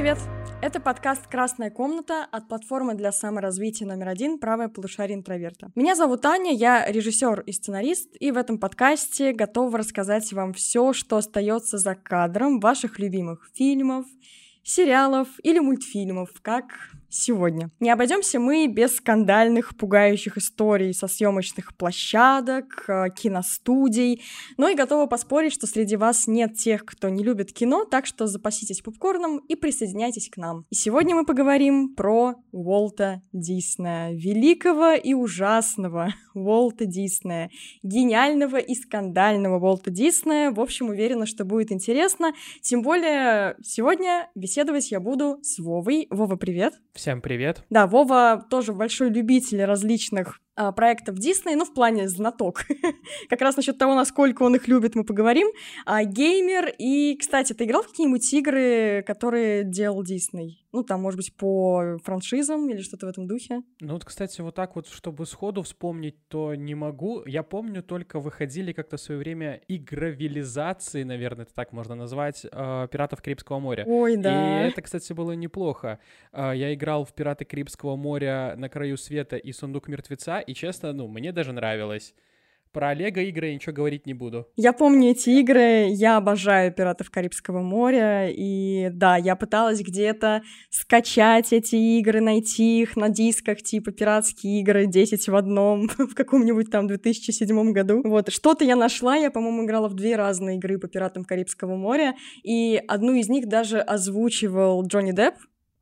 Привет! Это подкаст «Красная комната» от платформы для саморазвития номер один «Правое полушарие интроверта». Меня зовут Аня, я режиссер и сценарист, и в этом подкасте готова рассказать вам все, что остается за кадром ваших любимых фильмов, сериалов или мультфильмов, как сегодня. Не обойдемся мы без скандальных, пугающих историй со съемочных площадок, э, киностудий, но и готова поспорить, что среди вас нет тех, кто не любит кино, так что запаситесь попкорном и присоединяйтесь к нам. И сегодня мы поговорим про Уолта Диснея, великого и ужасного Уолта Диснея, гениального и скандального Уолта Диснея. В общем, уверена, что будет интересно. Тем более, сегодня беседовать я буду с Вовой. Вова, привет! Всем привет. Да, Вова тоже большой любитель различных а, проектов Дисней, ну, в плане знаток. как раз насчет того, насколько он их любит, мы поговорим. А, геймер. И, кстати, ты играл в какие-нибудь игры, которые делал Дисней? Ну, там, может быть, по франшизам или что-то в этом духе? Ну, вот, кстати, вот так вот, чтобы сходу вспомнить, то не могу. Я помню, только выходили как-то в свое время игровилизации, наверное, это так можно назвать, э, «Пиратов Карибского моря». Ой, да. И это, кстати, было неплохо. Э, я играл в «Пираты Карибского моря» на краю света и «Сундук мертвеца», и, честно, ну, мне даже нравилось. Про Лего игры я ничего говорить не буду. Я помню эти игры, я обожаю «Пиратов Карибского моря», и да, я пыталась где-то скачать эти игры, найти их на дисках, типа «Пиратские игры 10 в одном» в каком-нибудь там 2007 году. Вот, что-то я нашла, я, по-моему, играла в две разные игры по «Пиратам Карибского моря», и одну из них даже озвучивал Джонни Депп,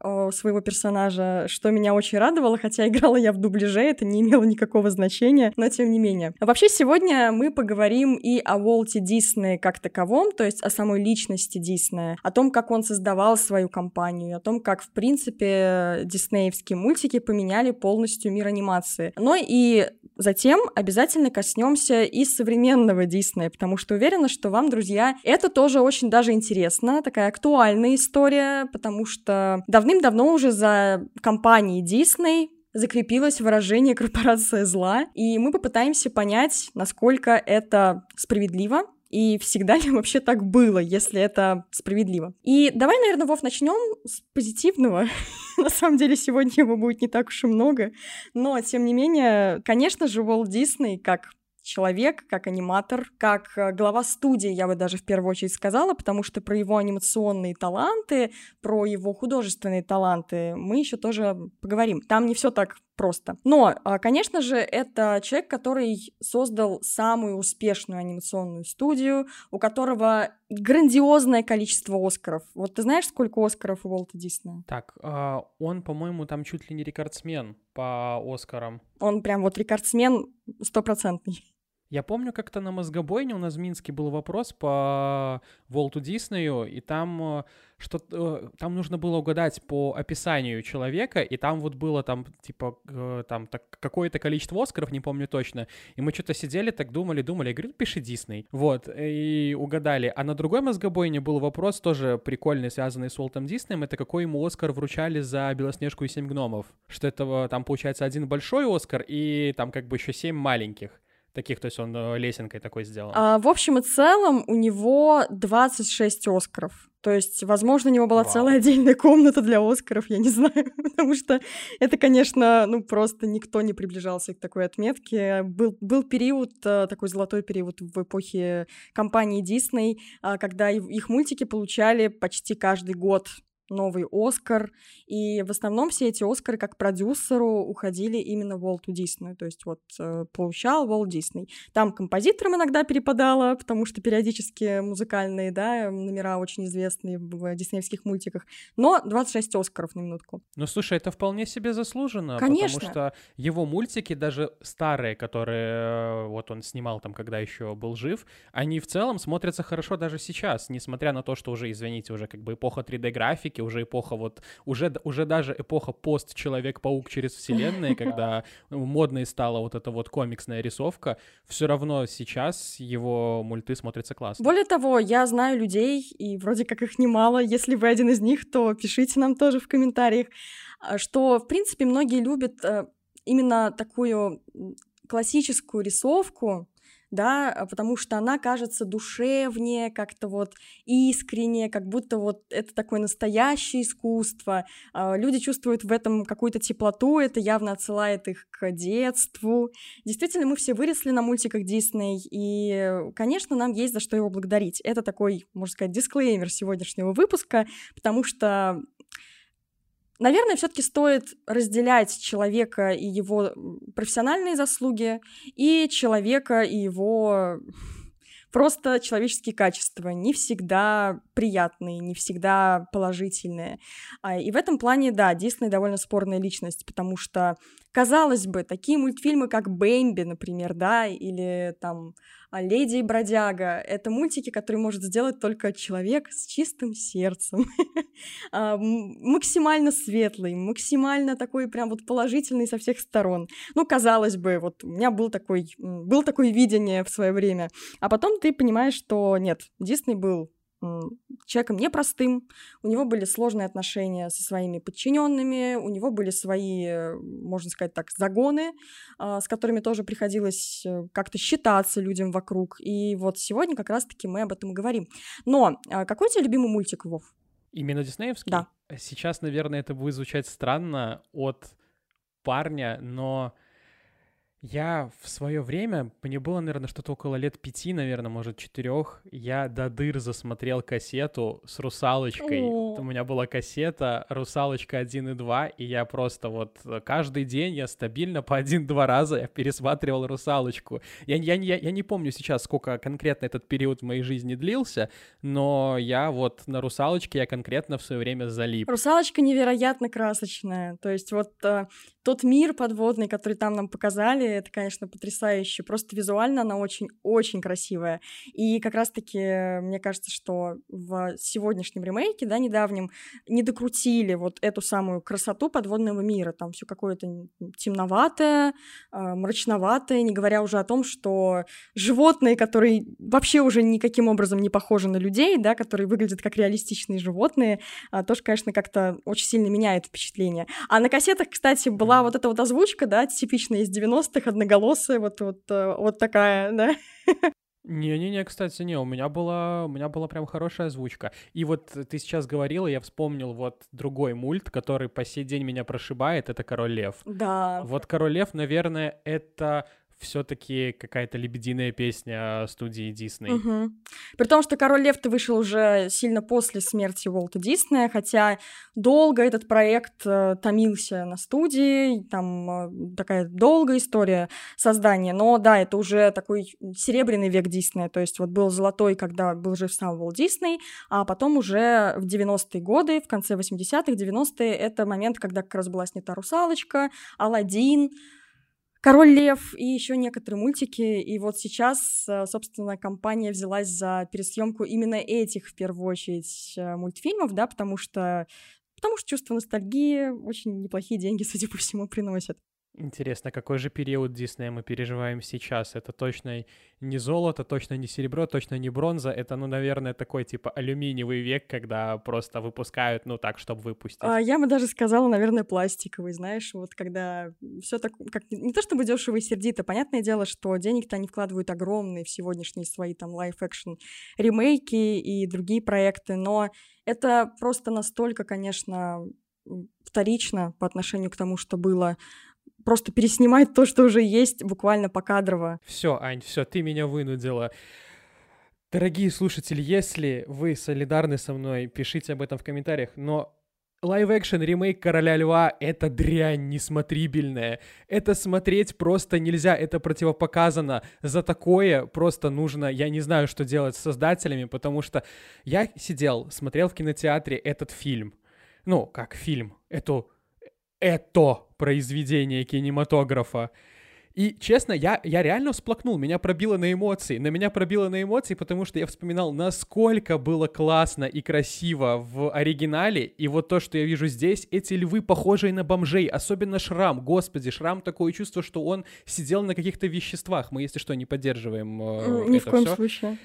своего персонажа, что меня очень радовало, хотя играла я в дубляже, это не имело никакого значения, но тем не менее. А вообще сегодня мы поговорим и о Уолте Диснее как таковом, то есть о самой личности Диснея, о том, как он создавал свою компанию, о том, как, в принципе, диснеевские мультики поменяли полностью мир анимации. Но и затем обязательно коснемся и современного Диснея, потому что уверена, что вам, друзья, это тоже очень даже интересно, такая актуальная история, потому что давно Давным-давно уже за компанией Disney закрепилось выражение «корпорация зла», и мы попытаемся понять, насколько это справедливо, и всегда ли вообще так было, если это справедливо? И давай, наверное, Вов, начнем с позитивного. На самом деле, сегодня его будет не так уж и много. Но, тем не менее, конечно же, Уолт Дисней, как человек, как аниматор, как э, глава студии, я бы даже в первую очередь сказала, потому что про его анимационные таланты, про его художественные таланты мы еще тоже поговорим. Там не все так просто. Но, а, конечно же, это человек, который создал самую успешную анимационную студию, у которого грандиозное количество Оскаров. Вот ты знаешь, сколько Оскаров у Уолта Диснея? Так, а, он, по-моему, там чуть ли не рекордсмен по Оскарам. Он прям вот рекордсмен стопроцентный. Я помню, как-то на мозгобойне у нас в Минске был вопрос по Волту Диснею, и там э, что э, там нужно было угадать по описанию человека, и там вот было там типа э, там так, какое-то количество Оскаров, не помню точно, и мы что-то сидели, так думали, думали, я говорю, пиши Дисней, вот, и угадали. А на другой мозгобойне был вопрос тоже прикольный, связанный с Уолтом Диснеем, это какой ему Оскар вручали за Белоснежку и Семь гномов, что это там получается один большой Оскар и там как бы еще семь маленьких таких, то есть он э, лесенкой такой сделал. А, в общем и целом у него 26 Оскаров. То есть, возможно, у него была Вау. целая отдельная комната для Оскаров, я не знаю, потому что это, конечно, ну просто никто не приближался к такой отметке. Был, был период, э, такой золотой период в эпохе компании Disney, а, когда их мультики получали почти каждый год новый Оскар, и в основном все эти Оскары как продюсеру уходили именно Уолту Диснею, то есть вот э, получал Уолт Дисней. Там композиторам иногда перепадало, потому что периодически музыкальные, да, номера очень известные в диснеевских мультиках, но 26 Оскаров на минутку. Ну, слушай, это вполне себе заслуженно, Конечно. потому что его мультики, даже старые, которые э, вот он снимал там, когда еще был жив, они в целом смотрятся хорошо даже сейчас, несмотря на то, что уже, извините, уже как бы эпоха 3D-графики, все-таки уже эпоха вот, уже, уже даже эпоха пост Человек-паук через вселенные, когда модной стала вот эта вот комиксная рисовка, все равно сейчас его мульты смотрятся классно. Более того, я знаю людей, и вроде как их немало, если вы один из них, то пишите нам тоже в комментариях, а, что, в принципе, многие любят э, именно такую классическую рисовку, да, а, потому что она кажется душевнее, как-то вот искренне, как будто вот это такое настоящее искусство. А, люди чувствуют в этом какую-то теплоту, это явно отсылает их к детству. Действительно, мы все выросли на мультиках Дисней, и, конечно, нам есть за что его благодарить. Это такой, можно сказать, дисклеймер сегодняшнего выпуска, потому что Наверное, все-таки стоит разделять человека и его профессиональные заслуги, и человека и его просто человеческие качества, не всегда приятные, не всегда положительные. А, и в этом плане, да, Дисней довольно спорная личность, потому что, казалось бы, такие мультфильмы, как «Бэмби», например, да, или там «Леди и бродяга». Это мультики, которые может сделать только человек с чистым сердцем. А, максимально светлый, максимально такой прям вот положительный со всех сторон. Ну, казалось бы, вот у меня был такой, был такое видение в свое время. А потом ты понимаешь, что нет, Дисней был человеком непростым, у него были сложные отношения со своими подчиненными, у него были свои, э, можно сказать так, загоны, а, с которыми тоже приходилось э, как-то считаться людям вокруг. И вот сегодня как раз-таки мы об этом и говорим. Но а, какой у тебя любимый мультик, Вов? Именно диснеевский? Да. Сейчас, наверное, это будет звучать странно от парня, но я в свое время, мне было, наверное, что-то около лет пяти, наверное, может, четырех, я до дыр засмотрел кассету с «Русалочкой». О. У меня была кассета «Русалочка 1 и 2», и я просто вот каждый день я стабильно по один-два раза я пересматривал «Русалочку». Я, я, я, я не помню сейчас, сколько конкретно этот период в моей жизни длился, но я вот на «Русалочке» я конкретно в свое время залип. «Русалочка» невероятно красочная, то есть вот э, тот мир подводный, который там нам показали, это, конечно, потрясающе. Просто визуально она очень-очень красивая. И как раз-таки мне кажется, что в сегодняшнем ремейке, да, недавнем, не докрутили вот эту самую красоту подводного мира. Там все какое-то темноватое, а, мрачноватое, не говоря уже о том, что животные, которые вообще уже никаким образом не похожи на людей, да, которые выглядят как реалистичные животные, а, тоже, конечно, как-то очень сильно меняет впечатление. А на кассетах, кстати, была вот эта вот озвучка, да, типичная из 90-х, одноголосая, вот, вот, э, вот такая, да. Не-не-не, кстати, не, у меня была, у меня была прям хорошая озвучка. И вот ты сейчас говорила, я вспомнил вот другой мульт, который по сей день меня прошибает, это «Король лев». Да. Вот «Король лев», наверное, это все-таки какая-то лебединая песня студии Дисней. Угу. При том, что Король Лев-то вышел уже сильно после смерти Уолта Диснея, хотя долго этот проект э, томился на студии, там э, такая долгая история создания, но да, это уже такой серебряный век Диснея, то есть вот был золотой, когда был жив сам Уолт Дисней, а потом уже в 90-е годы, в конце 80-х, 90-е, это момент, когда как раз была снята «Русалочка», «Аладдин», Король Лев и еще некоторые мультики. И вот сейчас, э, собственно, компания взялась за пересъемку именно этих, в первую очередь, э, мультфильмов, да, потому что, потому что чувство ностальгии очень неплохие деньги, судя по всему, приносят. Интересно, какой же период Диснея мы переживаем сейчас? Это точно не золото, точно не серебро, точно не бронза. Это, ну, наверное, такой типа алюминиевый век, когда просто выпускают, ну, так, чтобы выпустить. А, я бы даже сказала, наверное, пластиковый, знаешь, вот когда все так, как не то чтобы дешево и сердито, понятное дело, что денег-то они вкладывают огромные в сегодняшние свои там live-action ремейки и другие проекты, но это просто настолько, конечно, вторично по отношению к тому, что было просто переснимать то, что уже есть, буквально покадрово. Все, Ань, все, ты меня вынудила. Дорогие слушатели, если вы солидарны со мной, пишите об этом в комментариях, но Лайв-экшен ремейк Короля Льва — это дрянь несмотрибельная. Это смотреть просто нельзя, это противопоказано. За такое просто нужно, я не знаю, что делать с создателями, потому что я сидел, смотрел в кинотеатре этот фильм. Ну, как фильм, эту это произведение кинематографа. И, честно, я, я реально всплакнул, меня пробило на эмоции. На меня пробило на эмоции, потому что я вспоминал, насколько было классно и красиво в оригинале. И вот то, что я вижу здесь, эти львы, похожие на бомжей, особенно Шрам. Господи, Шрам такое чувство, что он сидел на каких-то веществах. Мы, если что, не поддерживаем э, Ни это в коем все. случае.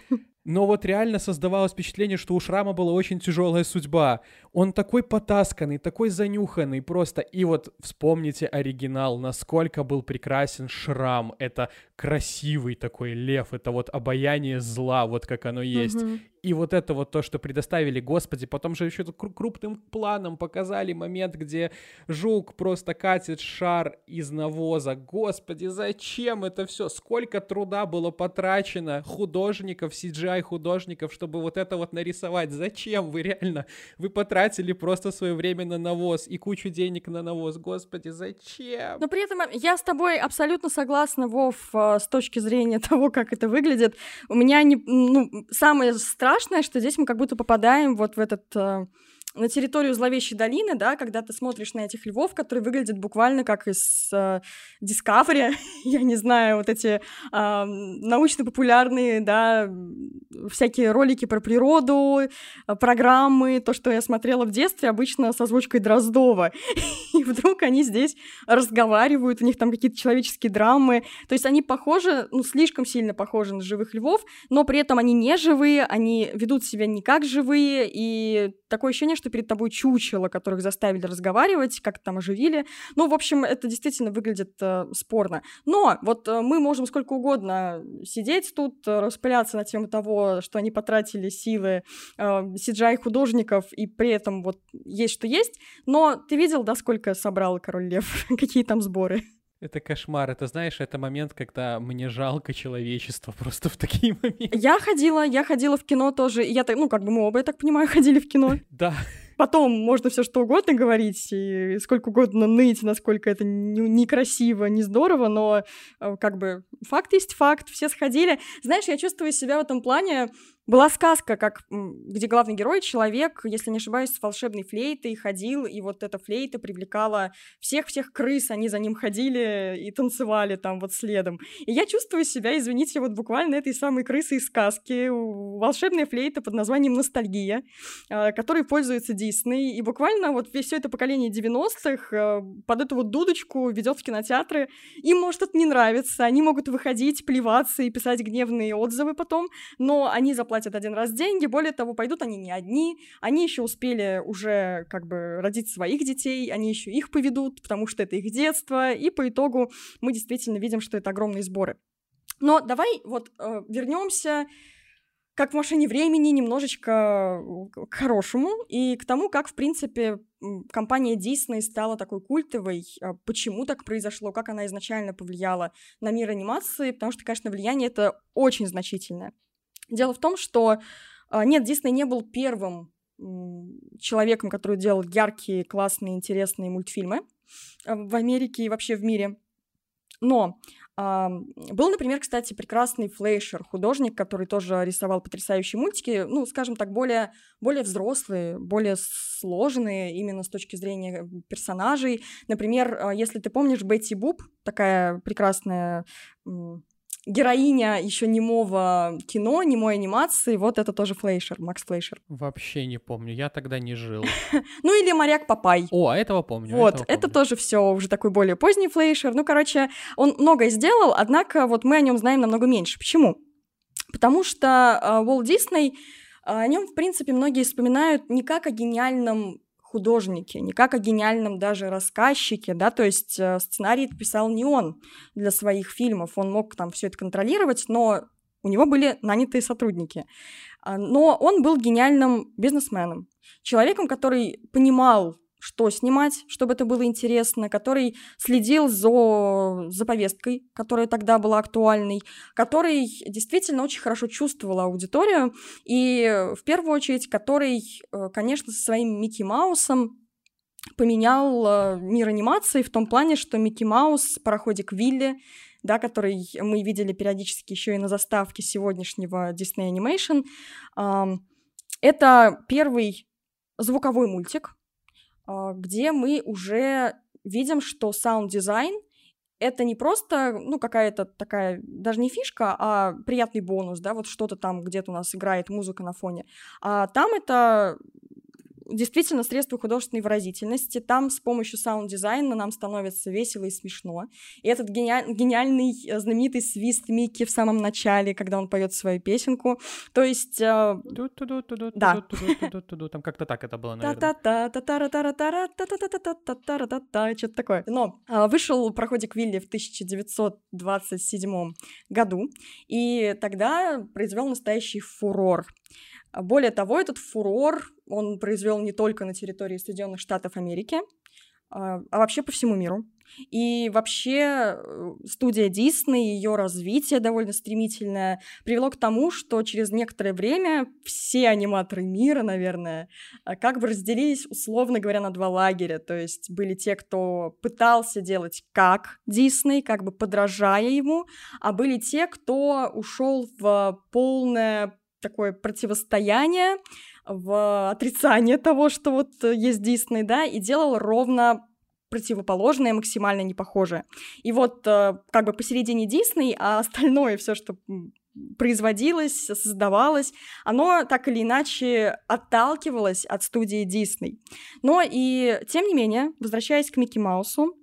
Но вот реально создавалось впечатление, что у Шрама была очень тяжелая судьба. Он такой потасканный, такой занюханный просто. И вот вспомните оригинал, насколько был прекрасен Шрам. Это красивый такой лев, это вот обаяние зла, вот как оно есть. Mm-hmm. И вот это вот то, что предоставили, господи, потом же еще крупным планом показали момент, где жук просто катит шар из навоза. Господи, зачем это все? Сколько труда было потрачено художников, CGI-художников, чтобы вот это вот нарисовать? Зачем вы реально? Вы потратили просто свое время на навоз и кучу денег на навоз. Господи, зачем? Но при этом я с тобой абсолютно согласна, Вов, э, с точки зрения того, как это выглядит. У меня не, ну, самое страшное страшное, что здесь мы как будто попадаем вот в этот э, на территорию зловещей долины, да, когда ты смотришь на этих львов, которые выглядят буквально как из э, Discovery, я не знаю, вот эти э, научно-популярные, да, всякие ролики про природу, э, программы, то, что я смотрела в детстве, обычно с озвучкой Дроздова. И вдруг они здесь разговаривают, у них там какие-то человеческие драмы. То есть они похожи, ну, слишком сильно похожи на живых львов, но при этом они не живые, они ведут себя не как живые, и такое ощущение, что перед тобой чучело, которых заставили разговаривать, как там оживили. Ну, в общем, это действительно выглядит э, спорно. Но вот э, мы можем сколько угодно сидеть тут, э, распыляться на тему того, что они потратили силы э, CGI-художников, и при этом вот есть что есть. Но ты видел, да, сколько собрал Король Лев? Какие там сборы? Это кошмар. Это, знаешь, это момент, когда мне жалко человечество просто в такие моменты. Я ходила, я ходила в кино тоже. Я так, ну, как бы мы оба, я так понимаю, ходили в кино. Да. Потом можно все что угодно говорить и сколько угодно ныть, насколько это некрасиво, не здорово, но э, как бы факт есть факт, все сходили. Знаешь, я чувствую себя в этом плане была сказка, как, где главный герой, человек, если не ошибаюсь, с волшебной флейтой ходил, и вот эта флейта привлекала всех-всех крыс, они за ним ходили и танцевали там вот следом. И я чувствую себя, извините, вот буквально этой самой крысы из сказки, волшебная флейта под названием «Ностальгия», а, которой пользуется Дисней, и буквально вот все это поколение 90-х а, под эту вот дудочку ведет в кинотеатры. Им, может, это не нравится, они могут выходить, плеваться и писать гневные отзывы потом, но они заплатят платят один раз деньги, более того, пойдут они не одни, они еще успели уже как бы родить своих детей, они еще их поведут, потому что это их детство, и по итогу мы действительно видим, что это огромные сборы. Но давай вот э, вернемся как в машине времени немножечко к хорошему и к тому, как, в принципе, компания Disney стала такой культовой, а почему так произошло, как она изначально повлияла на мир анимации, потому что, конечно, влияние это очень значительное. Дело в том, что а, нет, Дисней не был первым человеком, который делал яркие, классные, интересные мультфильмы а, в Америке и вообще в мире. Но а, был, например, кстати, прекрасный Флейшер, художник, который тоже рисовал потрясающие мультики, ну, скажем так, более, более взрослые, более сложные именно с точки зрения персонажей. Например, если ты помнишь Бетти Буб, такая прекрасная героиня еще немого кино, немой анимации, вот это тоже Флейшер, Макс Флейшер. Вообще не помню, я тогда не жил. Ну или Моряк Папай. О, а этого помню. Вот, это тоже все уже такой более поздний Флейшер. Ну, короче, он многое сделал, однако вот мы о нем знаем намного меньше. Почему? Потому что Уолт Дисней, о нем, в принципе, многие вспоминают не как о гениальном художнике, не как о гениальном даже рассказчике, да, то есть э, сценарий писал не он для своих фильмов, он мог там все это контролировать, но у него были нанятые сотрудники. А, но он был гениальным бизнесменом, человеком, который понимал что снимать, чтобы это было интересно, который следил за, за повесткой, которая тогда была актуальной, который действительно очень хорошо чувствовал аудиторию, и в первую очередь, который, э, конечно, со своим Микки Маусом поменял э, мир анимации в том плане, что Микки Маус, пароходик Вилли, да, который мы видели периодически еще и на заставке сегодняшнего Disney Animation, это первый звуковой мультик, где мы уже видим, что саунд-дизайн это не просто, ну, какая-то такая, даже не фишка, а приятный бонус, да, вот что-то там где-то у нас играет музыка на фоне, а там это действительно средство художественной выразительности. Там с помощью саунд-дизайна нам становится весело и смешно. И этот гениаль... гениальный э, знаменитый свист Микки в самом начале, когда он поет свою песенку. То есть... Э... Да. Там как-то так это было, наверное. Что-то такое. Но вышел пароходик Вилли в 1927 году, и тогда произвел настоящий фурор. Более того, этот фурор он произвел не только на территории Соединенных Штатов Америки, а, а вообще по всему миру. И вообще э, студия Дисней, ее развитие довольно стремительное, привело к тому, что через некоторое время все аниматоры мира, наверное, а, как бы разделились, условно говоря, на два лагеря. То есть были те, кто пытался делать как Дисней, как бы подражая ему, а были те, кто ушел в полное такое противостояние, в отрицание того, что вот есть Дисней, да, и делал ровно противоположное, максимально непохожее. И вот э, как бы посередине Дисней, а остальное все, что производилось, создавалось, оно так или иначе отталкивалось от студии Дисней. Но и тем не менее, возвращаясь к Микки Маусу,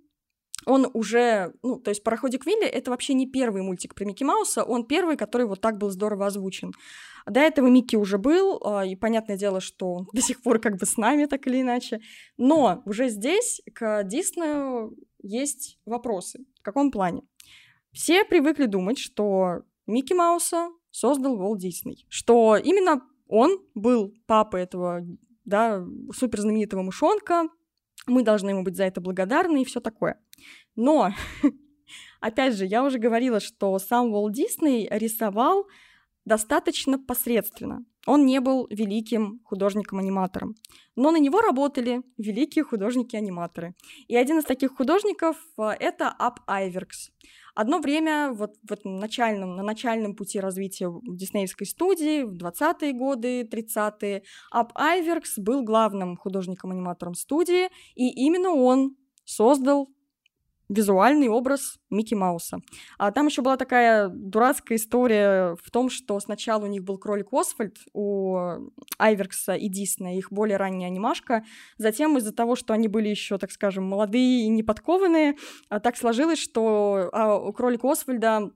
он уже, ну, то есть «Пароходик Вилли» — это вообще не первый мультик про Микки Мауса, он первый, который вот так был здорово озвучен. До этого Микки уже был, а, и понятное дело, что он до сих пор как бы с нами, так или иначе. Но уже здесь к Диснею есть вопросы. В каком плане? Все привыкли думать, что Микки Мауса создал Уолт Дисней, что именно он был папой этого да, супер знаменитого мышонка, мы должны ему быть за это благодарны и все такое. Но, опять же, я уже говорила, что сам Уолт Дисней рисовал достаточно посредственно. Он не был великим художником-аниматором. Но на него работали великие художники-аниматоры. И один из таких художников э, — это Ап Айверкс. Одно время вот в этом начальном, на начальном пути развития диснеевской студии в 20-е годы, 30-е, Ап Айверкс был главным художником-аниматором студии, и именно он создал визуальный образ Микки Мауса. А там еще была такая дурацкая история в том, что сначала у них был кролик Освальд, у Айверкса и Диснея, их более ранняя анимашка. Затем из-за того, что они были еще, так скажем, молодые и неподкованные, а, так сложилось, что а, у кролика Освальда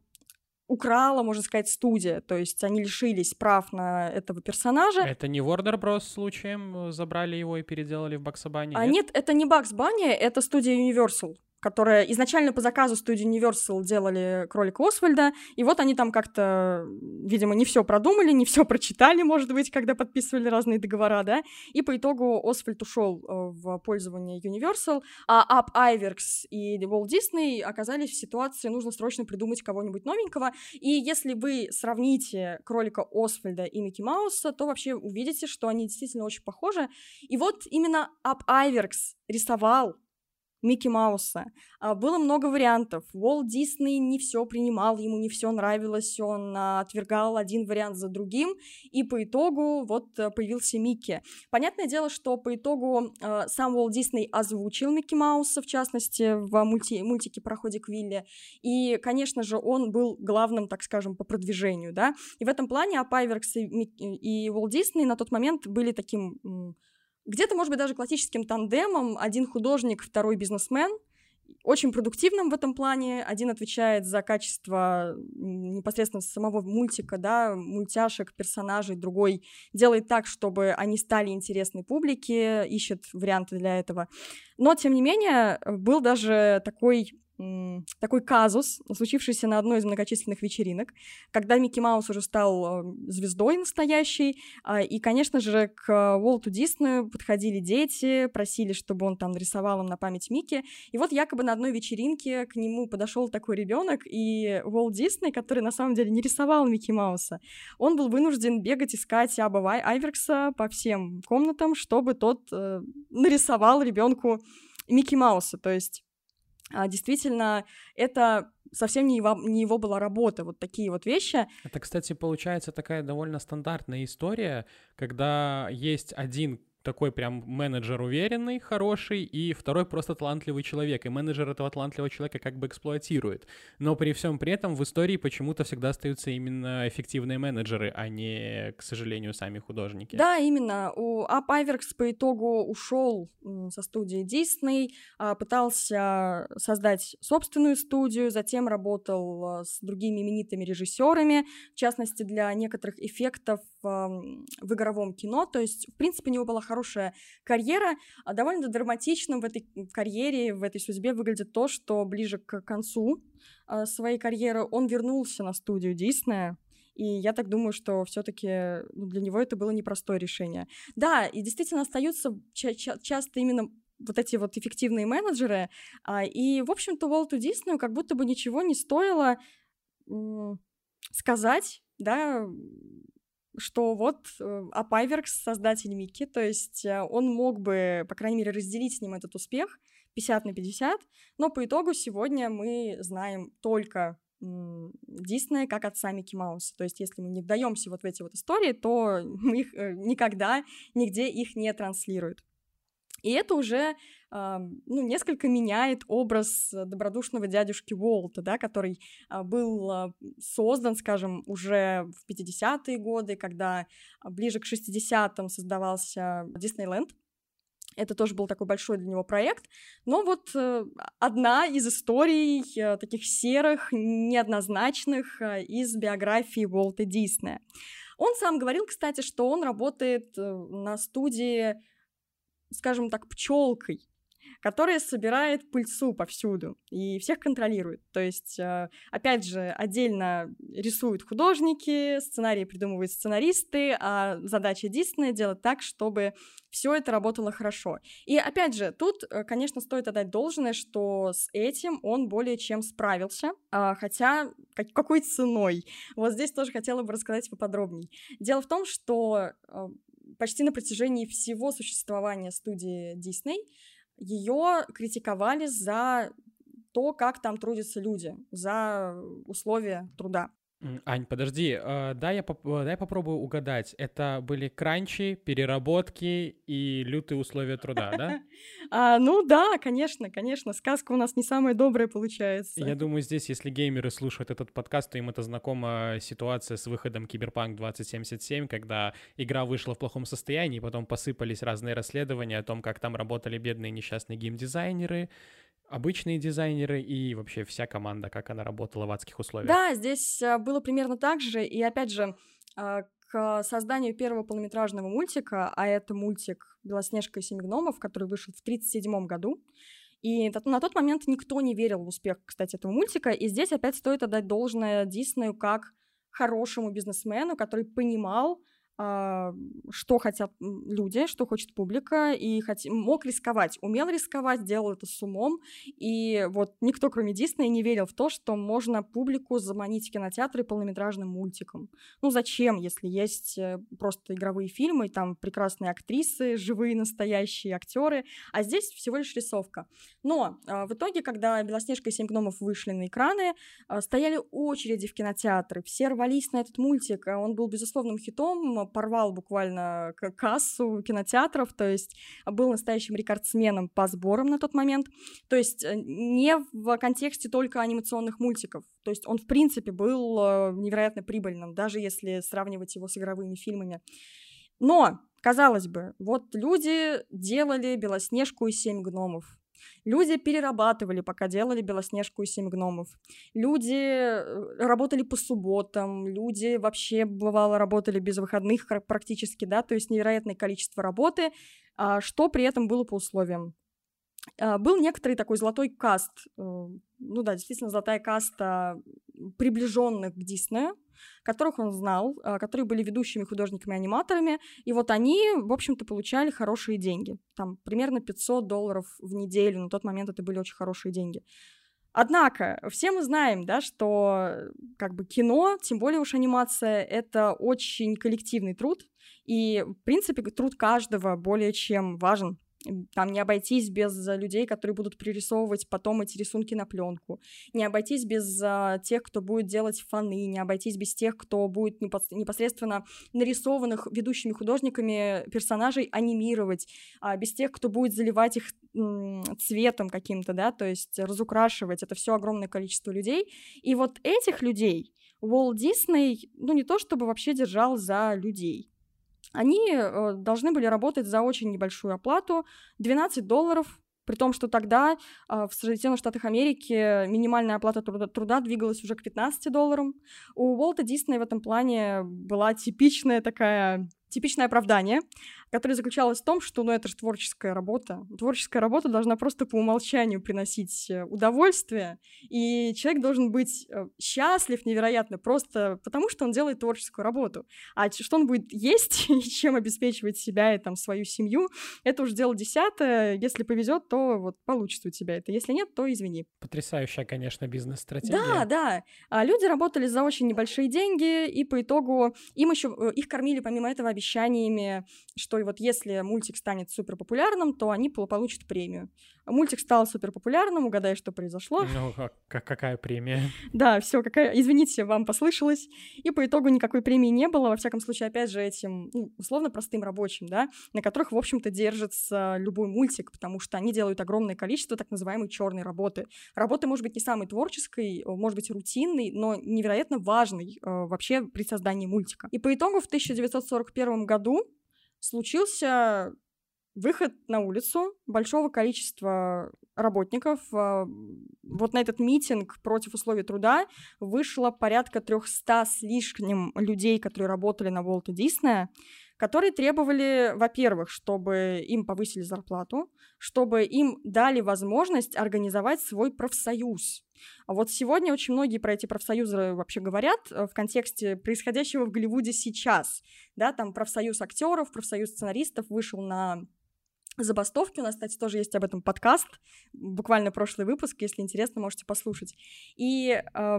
украла, можно сказать, студия. То есть они лишились прав на этого персонажа. Это не Warner Bros. случаем забрали его и переделали в Бакса Банни? А нет, это не Бакс Банни, это студия Universal которая изначально по заказу студии Universal делали кролика Освальда, и вот они там как-то, видимо, не все продумали, не все прочитали, может быть, когда подписывали разные договора, да, и по итогу Освальд ушел э, в пользование Universal, а Ап Айверкс и Walt Disney оказались в ситуации, нужно срочно придумать кого-нибудь новенького, и если вы сравните кролика Освальда и Микки Мауса, то вообще увидите, что они действительно очень похожи, и вот именно Аб Айверкс рисовал Микки Мауса. А, было много вариантов. Уолт Дисней не все принимал, ему не все нравилось, он а, отвергал один вариант за другим, и по итогу вот э, появился Микки. Понятное дело, что по итогу а, сам Уолт Дисней озвучил Микки Мауса, в частности, в мульти мультике «Пароходик Вилли», и, конечно же, он был главным, так скажем, по продвижению, да, и в этом плане Аб Айверкс и, и Уолт Дисней на тот момент были таким где-то, может быть, даже классическим тандемом. Один художник, второй бизнесмен. Очень продуктивным в этом плане. Один отвечает за качество непосредственно самого мультика, да, мультяшек, персонажей. Другой делает так, чтобы они стали интересны публике, ищет варианты для этого. Но, тем не менее, был даже такой такой казус, случившийся на одной из многочисленных вечеринок, когда Микки Маус уже стал э, звездой настоящей, а, и, конечно же, к Уолту Диснею подходили дети, просили, чтобы он там нарисовал им на память Микки, и вот якобы на одной вечеринке к нему подошел такой ребенок, и Уолт Дисней, который на самом деле не рисовал Микки Мауса, он был вынужден бегать искать Аба Айверкса по всем комнатам, чтобы тот э, нарисовал ребенку Микки Мауса, то есть действительно, это совсем не его, не его была работа, вот такие вот вещи. Это, кстати, получается такая довольно стандартная история, когда есть один такой прям менеджер уверенный, хороший, и второй просто талантливый человек. И менеджер этого талантливого человека как бы эксплуатирует. Но при всем при этом в истории почему-то всегда остаются именно эффективные менеджеры, а не, к сожалению, сами художники. Да, именно. У Ап Айверкс по итогу ушел со студии Дисней, а, пытался создать собственную студию, затем работал а, с другими именитыми режиссерами, в частности, для некоторых эффектов в игровом кино. То есть, в принципе, у него была хорошая карьера. А довольно драматичным в этой карьере, в этой судьбе выглядит то, что ближе к концу своей карьеры он вернулся на студию Диснея, и я так думаю, что все-таки ну, для него это было непростое решение. Да, и действительно остаются ча- ча- часто именно вот эти вот эффективные менеджеры. А, и, в общем-то, Уолту Диснею как будто бы ничего не стоило м- сказать, да, что вот э, Апайверкс создатель Микки, то есть э, он мог бы, по крайней мере, разделить с ним этот успех 50 на 50, но по итогу сегодня мы знаем только Диснея как отца Микки Мауса. То есть, если мы не вдаемся вот в эти вот истории, то мы их э, никогда нигде их не транслируют. И это уже э, ну, несколько меняет образ добродушного дядюшки Уолта, да, который э, был э, создан, скажем, уже в 50-е годы, когда ближе к 60-м создавался Диснейленд. Это тоже был такой большой для него проект. Но вот э, одна из историй э, таких серых, неоднозначных э, из биографии Уолта Диснея. Он сам говорил, кстати, что он работает на студии, скажем так, пчелкой которая собирает пыльцу повсюду и всех контролирует. То есть, э, опять же, отдельно рисуют художники, сценарии придумывают сценаристы, а задача Диснея делать так, чтобы все это работало хорошо. И опять же, тут, э, конечно, стоит отдать должное, что с этим он более чем справился, а, хотя какой ценой? Вот здесь тоже хотела бы рассказать поподробнее. Дело в том, что э, почти на протяжении всего существования студии Disney ее критиковали за то, как там трудятся люди, за условия труда. Ань, подожди, э, дай, я поп- э, дай попробую угадать. Это были кранчи, переработки и лютые условия труда, да? А, ну да, конечно, конечно. Сказка у нас не самая добрая получается. Я думаю, здесь, если геймеры слушают этот подкаст, то им это знакома ситуация с выходом Киберпанк 2077, когда игра вышла в плохом состоянии, потом посыпались разные расследования о том, как там работали бедные несчастные геймдизайнеры, обычные дизайнеры и вообще вся команда, как она работала в адских условиях. Да, здесь а, было примерно так же, и опять же, а, к созданию первого полнометражного мультика, а это мультик «Белоснежка и семь гномов», который вышел в 1937 году, и на тот момент никто не верил в успех, кстати, этого мультика, и здесь опять стоит отдать должное Диснею как хорошему бизнесмену, который понимал, что хотят люди, что хочет публика, и хот... мог рисковать, умел рисковать, делал это с умом, и вот никто, кроме Диснея, не верил в то, что можно публику заманить в кинотеатры полнометражным мультиком. Ну зачем, если есть э, просто игровые фильмы, там прекрасные актрисы, живые настоящие актеры, а здесь всего лишь рисовка. Но а, в итоге, когда «Белоснежка и семь гномов» вышли на экраны, а, стояли очереди в кинотеатры, все рвались на этот мультик, он был безусловным хитом, порвал буквально кассу кинотеатров, то есть был настоящим рекордсменом по сборам на тот момент. То есть э, не в контексте только анимационных мультиков. То есть он, в принципе, был э, невероятно прибыльным, даже если сравнивать его с игровыми фильмами. Но, казалось бы, вот люди делали «Белоснежку и семь гномов», Люди перерабатывали, пока делали «Белоснежку и семь гномов». Люди э, работали по субботам, люди вообще, бывало, работали без выходных практически, да, то есть невероятное количество работы, а что при этом было по условиям. А, был некоторый такой золотой каст, э, ну да, действительно золотая каста приближенных к Диснею, которых он знал, а, которые были ведущими художниками-аниматорами, и вот они, в общем-то, получали хорошие деньги. Там примерно 500 долларов в неделю, на тот момент это были очень хорошие деньги. Однако, все мы знаем, да, что как бы кино, тем более уж анимация, это очень коллективный труд, и, в принципе, труд каждого более чем важен там не обойтись без людей, которые будут пририсовывать потом эти рисунки на пленку, не обойтись без а, тех, кто будет делать фаны, не обойтись без тех, кто будет непосредственно нарисованных ведущими художниками персонажей анимировать, а, без тех, кто будет заливать их цветом каким-то, да, то есть разукрашивать. Это все огромное количество людей. И вот этих людей Уолт Дисней, ну не то чтобы вообще держал за людей они э, должны были работать за очень небольшую оплату, 12 долларов, при том, что тогда э, в Соединенных Штатах Америки минимальная оплата труда двигалась уже к 15 долларам. У Уолта Диснея в этом плане была типичная такая типичное оправдание, которое заключалось в том, что, ну, это же творческая работа. Творческая работа должна просто по умолчанию приносить э, удовольствие, и человек должен быть э, счастлив невероятно просто потому, что он делает творческую работу. А что он будет есть и чем обеспечивать себя и там свою семью, это уже дело десятое. Если повезет, то вот получится у тебя это. Если нет, то извини. Потрясающая, конечно, бизнес-стратегия. Да, да. А люди работали за очень небольшие деньги, и по итогу им еще э, их кормили помимо этого обещания обещаниями, что вот если мультик станет супер популярным, то они получат премию. Мультик стал супер популярным, угадай, что произошло. Ну, а какая премия? Да, все, какая, извините, вам послышалось. И по итогу никакой премии не было, во всяком случае, опять же, этим, ну, условно, простым рабочим, да, на которых, в общем-то, держится любой мультик, потому что они делают огромное количество так называемой черной работы. Работа может быть не самой творческой, может быть рутинной, но невероятно важной э, вообще при создании мультика. И по итогу в 1941 году случился выход на улицу большого количества работников. А, вот на этот митинг против условий труда вышло порядка 300 с лишним людей, которые работали на Волта Диснея, которые требовали, во-первых, чтобы им повысили зарплату, чтобы им дали возможность организовать свой профсоюз. А вот сегодня очень многие про эти профсоюзы вообще говорят э, в контексте происходящего в Голливуде сейчас. Да, там профсоюз актеров, профсоюз сценаристов вышел на забастовки. У нас, кстати, тоже есть об этом подкаст, буквально прошлый выпуск, если интересно, можете послушать. И э,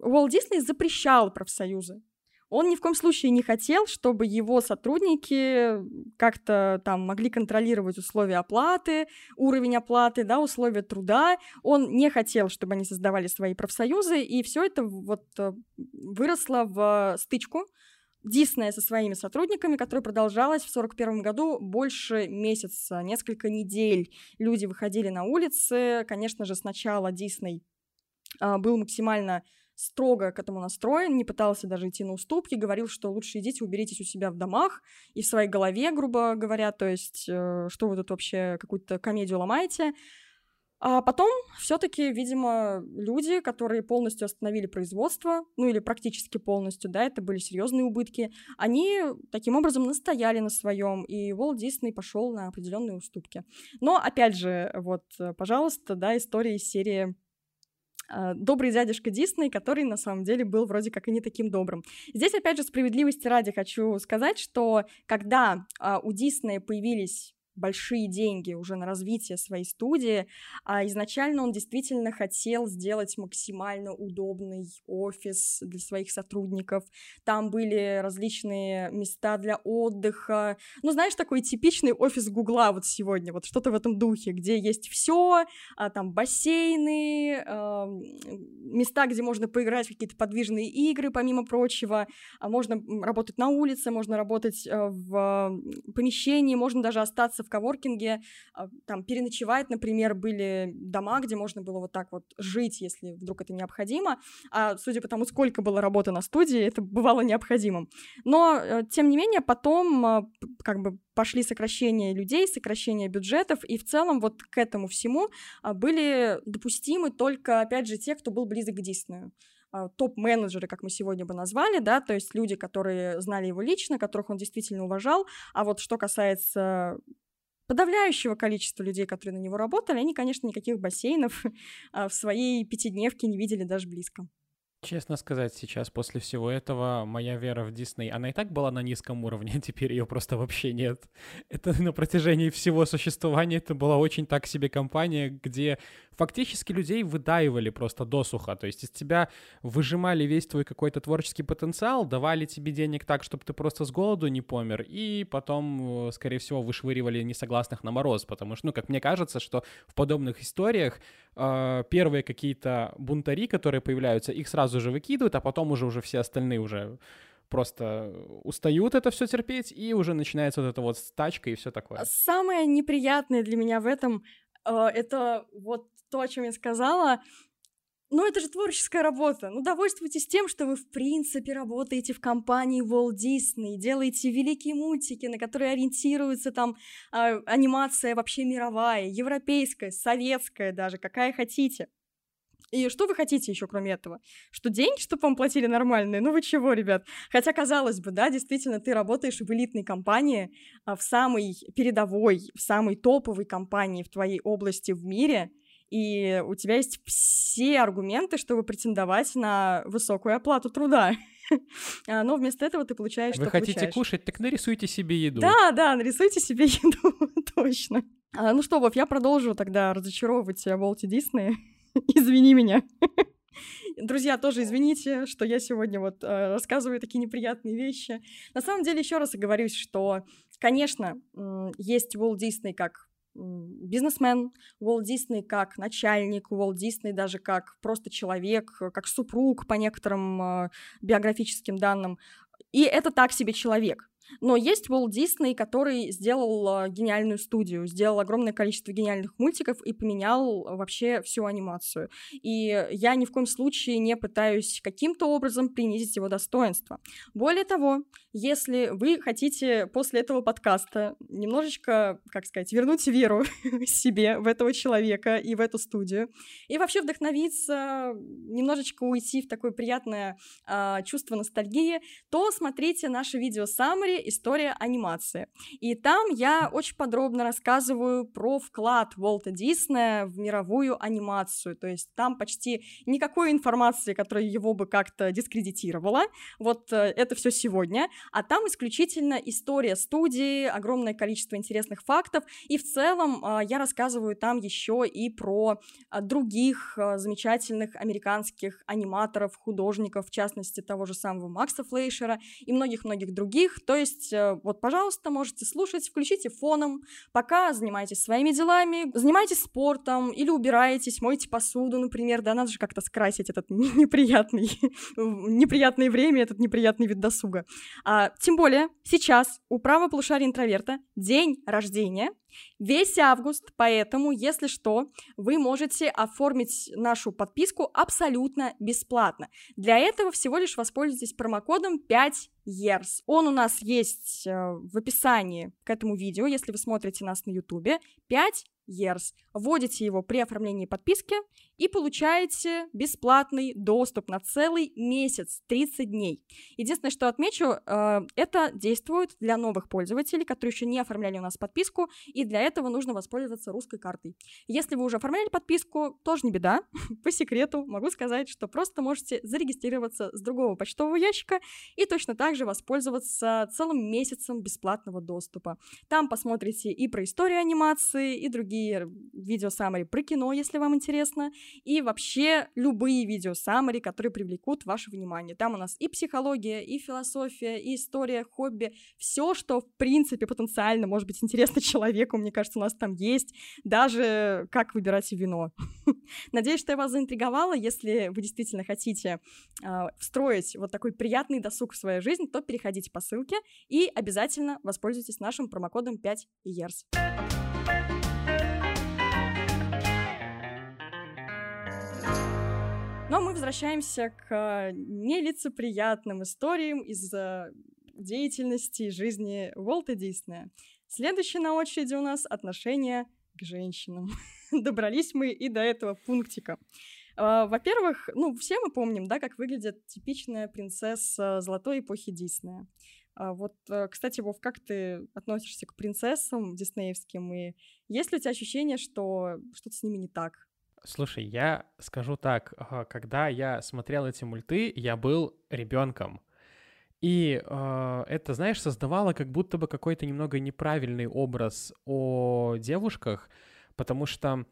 Уолт Дисней запрещал профсоюзы. Он ни в коем случае не хотел, чтобы его сотрудники как-то там могли контролировать условия оплаты, уровень оплаты, да, условия труда. Он не хотел, чтобы они создавали свои профсоюзы, и все это вот э, выросло в стычку Диснея со своими сотрудниками, которая продолжалась в 1941 году больше месяца, несколько недель. Люди выходили на улицы. Конечно же, сначала Дисней а, был максимально строго к этому настроен, не пытался даже идти на уступки, говорил, что лучше идите, уберитесь у себя в домах и в своей голове, грубо говоря, то есть, э, что вы тут вообще какую-то комедию ломаете. А потом все-таки, видимо, люди, которые полностью остановили производство, ну или практически полностью, да, это были серьезные убытки, они таким образом настояли на своем, и Уолт Дисней пошел на определенные уступки. Но опять же, вот, пожалуйста, да, история из серии а, добрый дядюшка Дисней, который на самом деле был вроде как и не таким добрым. Здесь, опять же, справедливости ради хочу сказать, что когда а, у Диснея появились большие деньги уже на развитие своей студии, а изначально он действительно хотел сделать максимально удобный офис для своих сотрудников. Там были различные места для отдыха. Ну, знаешь, такой типичный офис Гугла вот сегодня, вот что-то в этом духе, где есть все, а, там бассейны, а, места, где можно поиграть в какие-то подвижные игры, помимо прочего, а можно работать на улице, можно работать а, в помещении, можно даже остаться в коворкинге, а, там, переночевать, например, были дома, где можно было вот так вот жить, если вдруг это необходимо. А судя по тому, сколько было работы на студии, это бывало необходимым. Но, э, тем не менее, потом а, как бы пошли сокращения людей, сокращения бюджетов, и в целом вот к этому всему а, были допустимы только, опять же, те, кто был близок к Диснею топ-менеджеры, как мы сегодня бы назвали, да, то есть люди, которые знали его лично, которых он действительно уважал. А вот что касается подавляющего количества людей, которые на него работали, они, конечно, никаких бассейнов а, в своей пятидневке не видели даже близко. Честно сказать, сейчас после всего этого моя вера в Дисней, она и так была на низком уровне, а теперь ее просто вообще нет. Это на протяжении всего существования это была очень так себе компания, где фактически людей выдаивали просто досуха, то есть из тебя выжимали весь твой какой-то творческий потенциал, давали тебе денег так, чтобы ты просто с голоду не помер, и потом, э, скорее всего, вышвыривали несогласных на мороз, потому что, ну, как мне кажется, что в подобных историях э, первые какие-то бунтари, которые появляются, их сразу же выкидывают, а потом уже уже все остальные уже просто устают это все терпеть, и уже начинается вот эта вот стачка и все такое. Самое неприятное для меня в этом э, это вот то, о чем я сказала. Ну, это же творческая работа. Ну, довольствуйтесь тем, что вы, в принципе, работаете в компании Walt Disney, делаете великие мультики, на которые ориентируется там э, анимация вообще мировая, европейская, советская даже, какая хотите. И что вы хотите еще, кроме этого? Что деньги, чтобы вам платили нормальные? Ну вы чего, ребят? Хотя, казалось бы, да, действительно, ты работаешь в элитной компании, а, в самой передовой, в самой топовой компании в твоей области в мире, и у тебя есть все аргументы, чтобы претендовать на высокую оплату труда. А, но вместо этого ты получаешь, Вы хотите получаешь. кушать, так нарисуйте себе еду. Да, да, нарисуйте себе еду, точно. А, ну что, Вов, я продолжу тогда разочаровывать тебя, Волти Дисней. Извини меня. Друзья, тоже извините, что я сегодня вот э, рассказываю такие неприятные вещи. На самом деле, еще раз оговорюсь, что, конечно, есть Уолт Дисней как бизнесмен, Уолт Дисней как начальник, Уолт Дисней даже как просто человек, э, как супруг по некоторым э, биографическим данным. И это так себе человек. Но есть Уолт Дисней, который сделал э, гениальную студию, сделал огромное количество гениальных мультиков и поменял вообще всю анимацию. И я ни в коем случае не пытаюсь каким-то образом принизить его достоинство. Более того, если вы хотите после этого подкаста немножечко, как сказать, вернуть веру себе в этого человека и в эту студию, и вообще вдохновиться, немножечко уйти в такое приятное а, чувство ностальгии, то смотрите наше видео Summary «История анимации». И там я очень подробно рассказываю про вклад Уолта Диснея в мировую анимацию. То есть там почти никакой информации, которая его бы как-то дискредитировала. Вот э, это все сегодня. А там исключительно история студии, огромное количество интересных фактов. И в целом э, я рассказываю там еще и про э, других э, замечательных американских аниматоров, художников, в частности того же самого Макса Флейшера и многих-многих других. То есть э, вот, пожалуйста, можете слушать, включите фоном, пока занимаетесь своими делами, занимайтесь спортом или убираетесь, мойте посуду, например, да, надо же как-то скрасить этот неприятный, неприятное время, этот неприятный вид досуга. А, тем более, сейчас у правополушария интроверта день рождения, весь август, поэтому, если что, вы можете оформить нашу подписку абсолютно бесплатно. Для этого всего лишь воспользуйтесь промокодом 5 years. Он у нас есть э, в описании к этому видео, если вы смотрите нас на ютубе. 5 years. Вводите его при оформлении подписки и получаете бесплатный доступ на целый месяц, 30 дней. Единственное, что отмечу, э, это действует для новых пользователей, которые еще не оформляли у нас подписку, и для этого нужно воспользоваться русской картой. Если вы уже оформляли подписку, тоже не беда. По секрету могу сказать, что просто можете зарегистрироваться с другого почтового ящика и точно так же воспользоваться целым месяцем бесплатного доступа. Там посмотрите и про историю анимации, и другие видео саммари про кино, если вам интересно, и вообще любые видео саммари, которые привлекут ваше внимание. Там у нас и психология, и философия, и история, хобби, все, что в принципе потенциально может быть интересно человеку, мне кажется, у нас там есть, даже как выбирать вино. Надеюсь, что я вас заинтриговала. Если вы действительно хотите э, встроить вот такой приятный досуг в свою жизнь, то переходите по ссылке и обязательно воспользуйтесь нашим промокодом 5 years. Но мы возвращаемся к нелицеприятным историям из деятельности и жизни Уолта Диснея. Следующее на очереди у нас отношение к женщинам. Добрались мы и до этого пунктика. А, Во-первых, ну, все мы помним, да, как выглядит типичная принцесса золотой эпохи Диснея. Вот, э, кстати, Вов, как ты относишься к принцессам диснеевским? И есть ли у тебя ощущение, что что-то с ними не так? Слушай, я скажу так, когда я смотрел эти мульты, я был ребенком. И э, это, знаешь, создавало как будто бы какой-то немного неправильный образ о девушках, потому что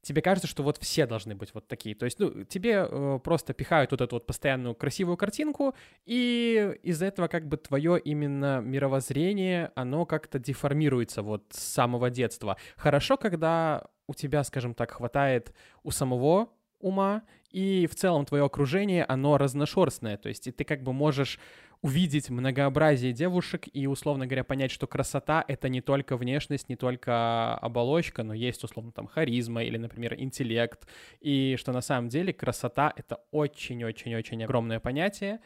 тебе кажется, что вот все должны быть вот такие. То есть, ну, тебе э, просто пихают вот эту вот постоянную красивую картинку, и из-за этого как бы твое именно мировоззрение, оно как-то деформируется вот с самого детства. Хорошо, когда у тебя, скажем так, хватает у самого ума, и в целом твое окружение, оно разношерстное, то есть и ты как бы можешь увидеть многообразие девушек и, условно говоря, понять, что красота — это не только внешность, не только оболочка, но есть, условно, там, харизма или, например, интеллект, и что на самом деле красота — это очень-очень-очень огромное понятие,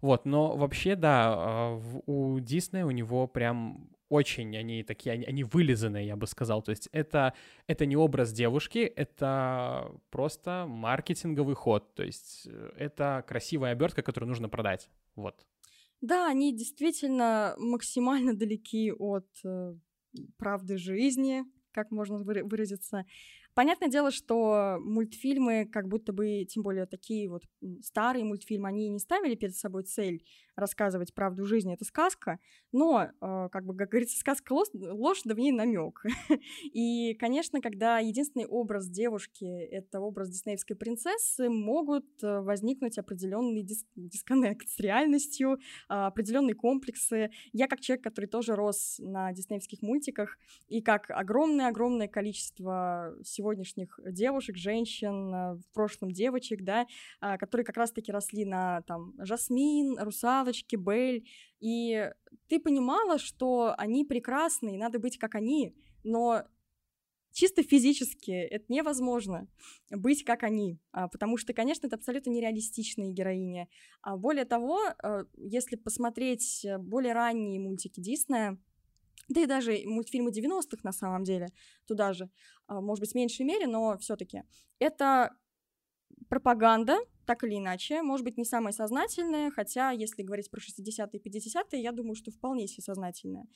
вот, но вообще, да, а, у Диснея у него прям очень они такие, они, они вылизанные, я бы сказал. То есть это, это не образ девушки, это просто маркетинговый ход. То есть э, это красивая обертка, которую нужно продать. Вот. Да, они действительно максимально далеки от э, правды жизни, как можно выразиться. Понятное дело, что мультфильмы, как будто бы, тем более такие вот старые мультфильмы, они не ставили перед собой цель рассказывать правду жизни, это сказка, но, э, как бы, как говорится, сказка ложь, ложь да в ней намек. И, конечно, когда единственный образ девушки — это образ диснеевской принцессы, могут э, возникнуть определенный дис дисконнект с реальностью, а, определенные комплексы. Я, как человек, который тоже рос на диснеевских мультиках, и как огромное-огромное количество сегодняшних девушек, женщин, э, в прошлом девочек, да, а, которые как раз-таки росли на, там, Жасмин, Русалочке, Бель, и ты понимала, что они прекрасны, и надо быть как они, но чисто физически это невозможно быть как они, а, потому что, конечно, это абсолютно нереалистичные героини. А более того, э, если посмотреть более ранние мультики Диснея, да и даже мультфильмы 90-х на самом деле туда же, а, может быть, в меньшей мере, но все-таки. Это пропаганда, так или иначе, может быть, не самая сознательная, хотя, если говорить про 60-е и 50-е, я думаю, что вполне себе сознательная.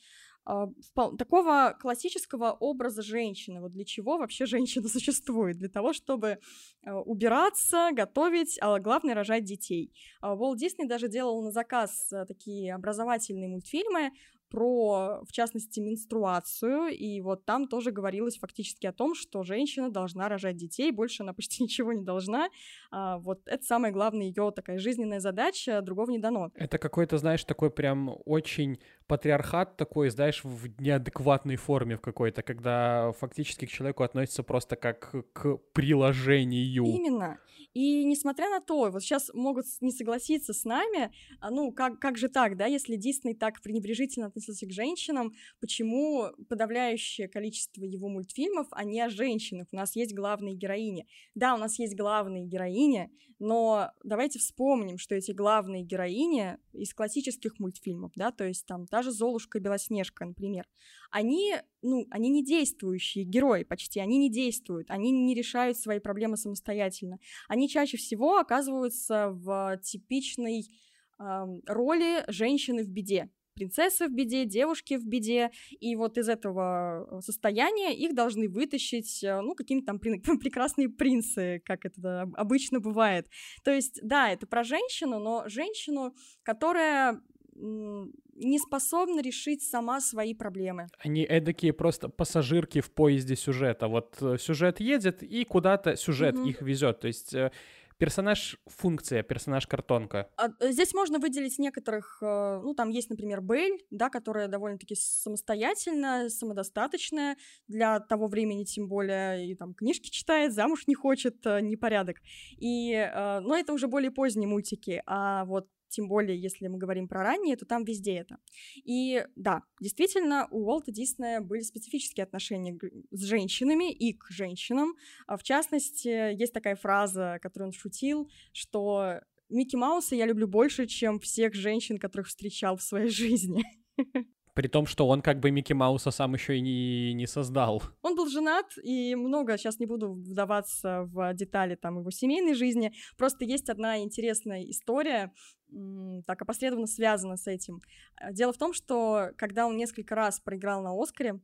А, такого классического образа женщины, вот для чего вообще женщина существует? Для того, чтобы а, убираться, готовить, а главное, рожать детей. Уолт Дисней даже делал на заказ такие образовательные мультфильмы про, в частности, менструацию, и вот там тоже говорилось фактически о том, что женщина должна рожать детей, больше она почти ничего не должна. А, вот это самая главная ее такая жизненная задача, другого не дано. Это какой-то, знаешь, такой прям очень патриархат такой, знаешь, в неадекватной форме в какой-то, когда фактически к человеку относится просто как к приложению. Именно. И несмотря на то, вот сейчас могут не согласиться с нами, а, ну, как, как же так, да, если Дисней так пренебрежительно относился к женщинам, почему подавляющее количество его мультфильмов, а не о женщинах? У нас есть главные героини. Да, у нас есть главные героини, но давайте вспомним, что эти главные героини из классических мультфильмов, да, то есть там та же Золушка и Белоснежка, например, они, ну, они не действующие герои почти, они не действуют, они не решают свои проблемы самостоятельно. Они чаще всего оказываются в типичной э, роли женщины в беде, принцессы в беде, девушки в беде, и вот из этого состояния их должны вытащить, э, ну, какие-то там прекрасные принцы, как это обычно бывает. То есть, да, это про женщину, но женщину, которая не способна решить сама свои проблемы. Они эдакие просто пассажирки в поезде сюжета. Вот э, сюжет едет, и куда-то сюжет угу. их везет. То есть э, персонаж функция, персонаж картонка. А, э, здесь можно выделить некоторых, ну, там есть, например, Бейль, да, которая довольно-таки самостоятельная, самодостаточная для того времени, тем более, и там книжки читает, замуж не хочет, непорядок. И, но это уже более поздние мультики, а вот тем более, если мы говорим про ранние, то там везде это. И да, действительно, у Уолта Диснея были специфические отношения с женщинами и к женщинам. А в частности, есть такая фраза, которую он шутил, что Микки Мауса я люблю больше, чем всех женщин, которых встречал в своей жизни. При том, что он как бы Микки Мауса сам еще и не, не создал. Он был женат, и много, сейчас не буду вдаваться в детали там его семейной жизни, просто есть одна интересная история, так опосредованно связана с этим. Дело в том, что когда он несколько раз проиграл на Оскаре,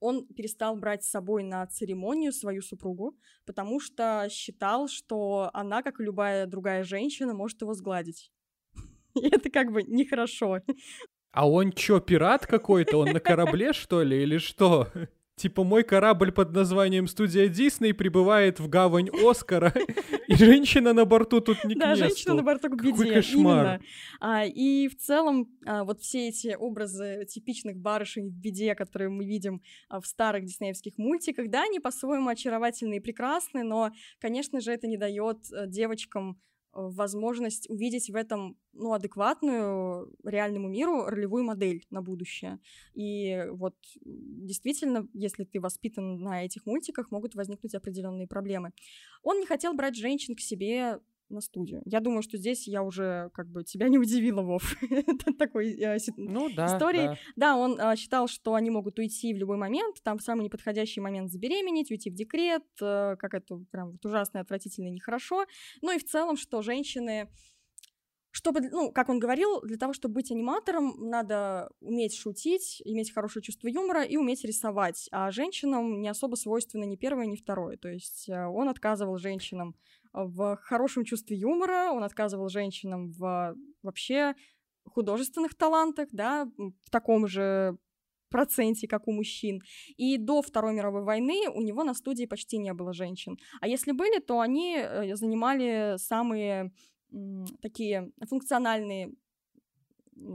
он перестал брать с собой на церемонию свою супругу, потому что считал, что она, как и любая другая женщина, может его сгладить. И это как бы нехорошо. А он чё, пират какой-то? Он на корабле, что ли, или что? Типа мой корабль под названием «Студия Дисней» прибывает в гавань Оскара, и женщина на борту тут не к Да, женщина на борту к беде, Какой кошмар. А, и в целом а, вот все эти образы типичных барышень в беде, которые мы видим а, в старых диснеевских мультиках, да, они по-своему очаровательны и прекрасны, но, конечно же, это не дает э, девочкам возможность увидеть в этом, ну, адекватную реальному миру ролевую модель на будущее. И вот действительно, если ты воспитан на этих мультиках, могут возникнуть определенные проблемы. Он не хотел брать женщин к себе на студию. Я думаю, что здесь я уже как бы тебя не удивила, Вов. Такой э, си- Ну да, истории. да. Да, он а, считал, что они могут уйти в любой момент, там в самый неподходящий момент забеременеть, уйти в декрет, э, как это прям вот ужасно, отвратительно нехорошо. Ну и в целом, что женщины чтобы, ну, как он говорил, для того, чтобы быть аниматором, надо уметь шутить, иметь хорошее чувство юмора и уметь рисовать. А женщинам не особо свойственно ни первое, ни второе. То есть э, он отказывал женщинам в хорошем чувстве юмора, он отказывал женщинам в вообще художественных талантах, да, в таком же проценте, как у мужчин. И до Второй мировой войны у него на студии почти не было женщин. А если были, то они э, занимали самые такие функциональные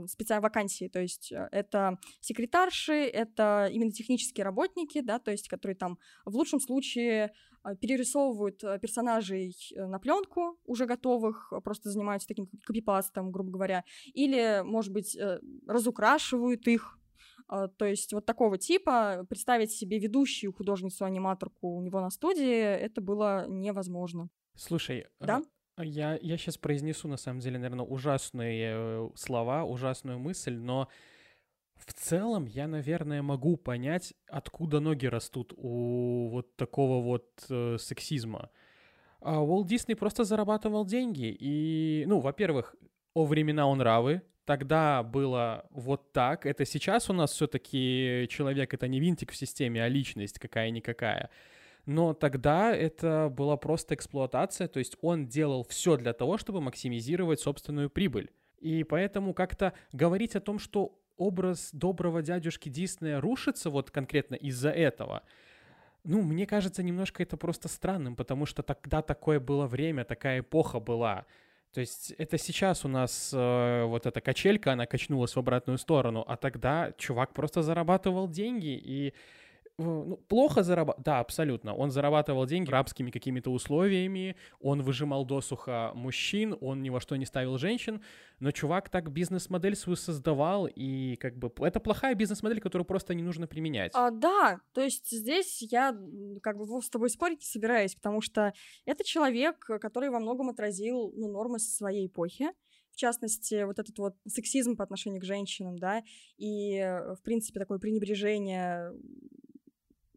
специальные вакансии, то есть э, это секретарши, это именно технические работники, да, то есть которые там в лучшем случае э, перерисовывают э, персонажей на пленку уже готовых, просто занимаются таким копипастом, грубо говоря, или, может быть, разукрашивают их, То есть вот такого типа представить себе ведущую художницу-аниматорку у него на студии, это было невозможно. Слушай, Да? Я, я сейчас произнесу, на самом деле, наверное, ужасные э, слова, ужасную мысль, но в целом я, наверное, могу понять, откуда ноги растут у вот такого вот э, сексизма. А Уолт Дисней просто зарабатывал деньги. И, ну, во-первых, о времена он равы. Тогда было вот так. Это сейчас у нас все-таки человек это не винтик в системе, а личность какая-никакая. Но тогда это была просто эксплуатация, то есть он делал все для того, чтобы максимизировать собственную прибыль. И поэтому как-то говорить о том, что образ доброго дядюшки Диснея рушится вот конкретно из-за этого, ну, мне кажется, немножко это просто странным, потому что тогда такое было время, такая эпоха была. То есть это сейчас у нас э, вот эта качелька, она качнулась в обратную сторону, а тогда чувак просто зарабатывал деньги и ну, плохо зарабатывал, да, абсолютно. Он зарабатывал деньги рабскими какими-то условиями, он выжимал досуха мужчин, он ни во что не ставил женщин, но чувак так бизнес-модель свою создавал, и как бы это плохая бизнес-модель, которую просто не нужно применять. А, да, то есть здесь я как бы с тобой спорить не собираюсь, потому что это человек, который во многом отразил ну, нормы своей эпохи. В частности, вот этот вот сексизм по отношению к женщинам, да, и, э, в принципе, такое пренебрежение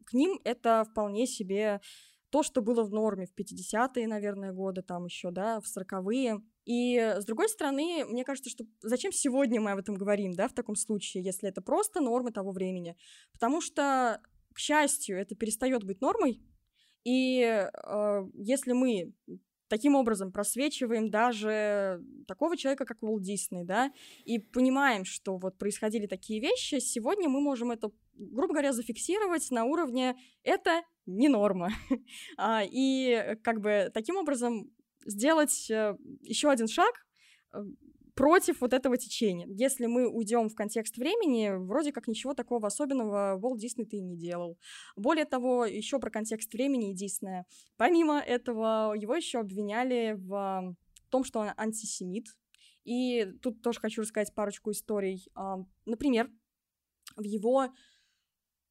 к ним, это вполне себе то, что было в норме в 50-е, наверное, годы, там еще, да, в 40-е. И, с другой стороны, мне кажется, что зачем сегодня мы об этом говорим, да, в таком случае, если это просто нормы того времени? Потому что, к счастью, это перестает быть нормой, и э, если мы таким образом просвечиваем даже такого человека, как Уолт Дисней, да, и понимаем, что вот происходили такие вещи, сегодня мы можем это, грубо говоря, зафиксировать на уровне «это не норма». А, И как бы таким образом сделать еще один шаг э, против вот этого течения. Если мы уйдем в контекст времени, вроде как ничего такого особенного Уолт Дисней ты не делал. Более того, еще про контекст времени Диснея. Помимо этого, его еще обвиняли в том, что он антисемит. И тут тоже хочу рассказать парочку историй. А, Например, в его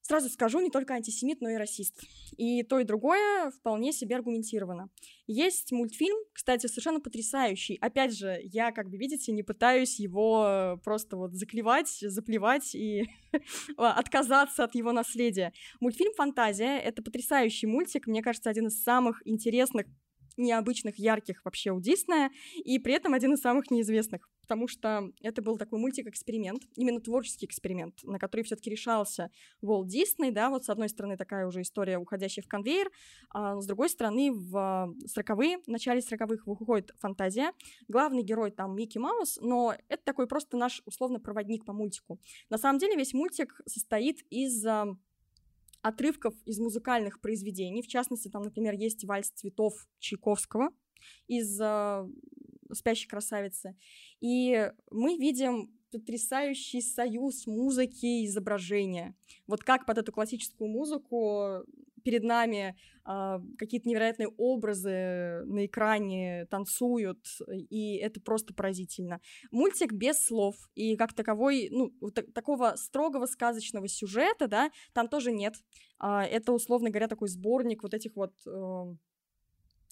Сразу скажу, не только антисемит, но и расист. И то, и другое вполне себе аргументировано. Есть мультфильм, кстати, совершенно потрясающий. Опять же, я, как бы видите, не пытаюсь его просто вот заклевать, заплевать и отказаться от его наследия. Мультфильм «Фантазия» — это потрясающий мультик, мне кажется, один из самых интересных необычных, ярких вообще у Диснея, и при этом один из самых неизвестных потому что это был такой мультик-эксперимент, именно творческий эксперимент, на который все-таки решался Волт Дисней, да, вот с одной стороны такая уже история, уходящая в конвейер, а с другой стороны в сороковые, в начале сороковых выходит фантазия, главный герой там Микки Маус, но это такой просто наш условно проводник по мультику. На самом деле весь мультик состоит из а, отрывков из музыкальных произведений. В частности, там, например, есть вальс цветов Чайковского из uh, спящей красавицы. И мы видим потрясающий союз музыки и изображения. Вот как под эту классическую музыку перед нами э, какие-то невероятные образы на экране танцуют, и это просто поразительно. Мультик без слов, и как таковой, ну, так, такого строгого сказочного сюжета, да, там тоже нет. Э, это, условно говоря, такой сборник вот этих вот... Э,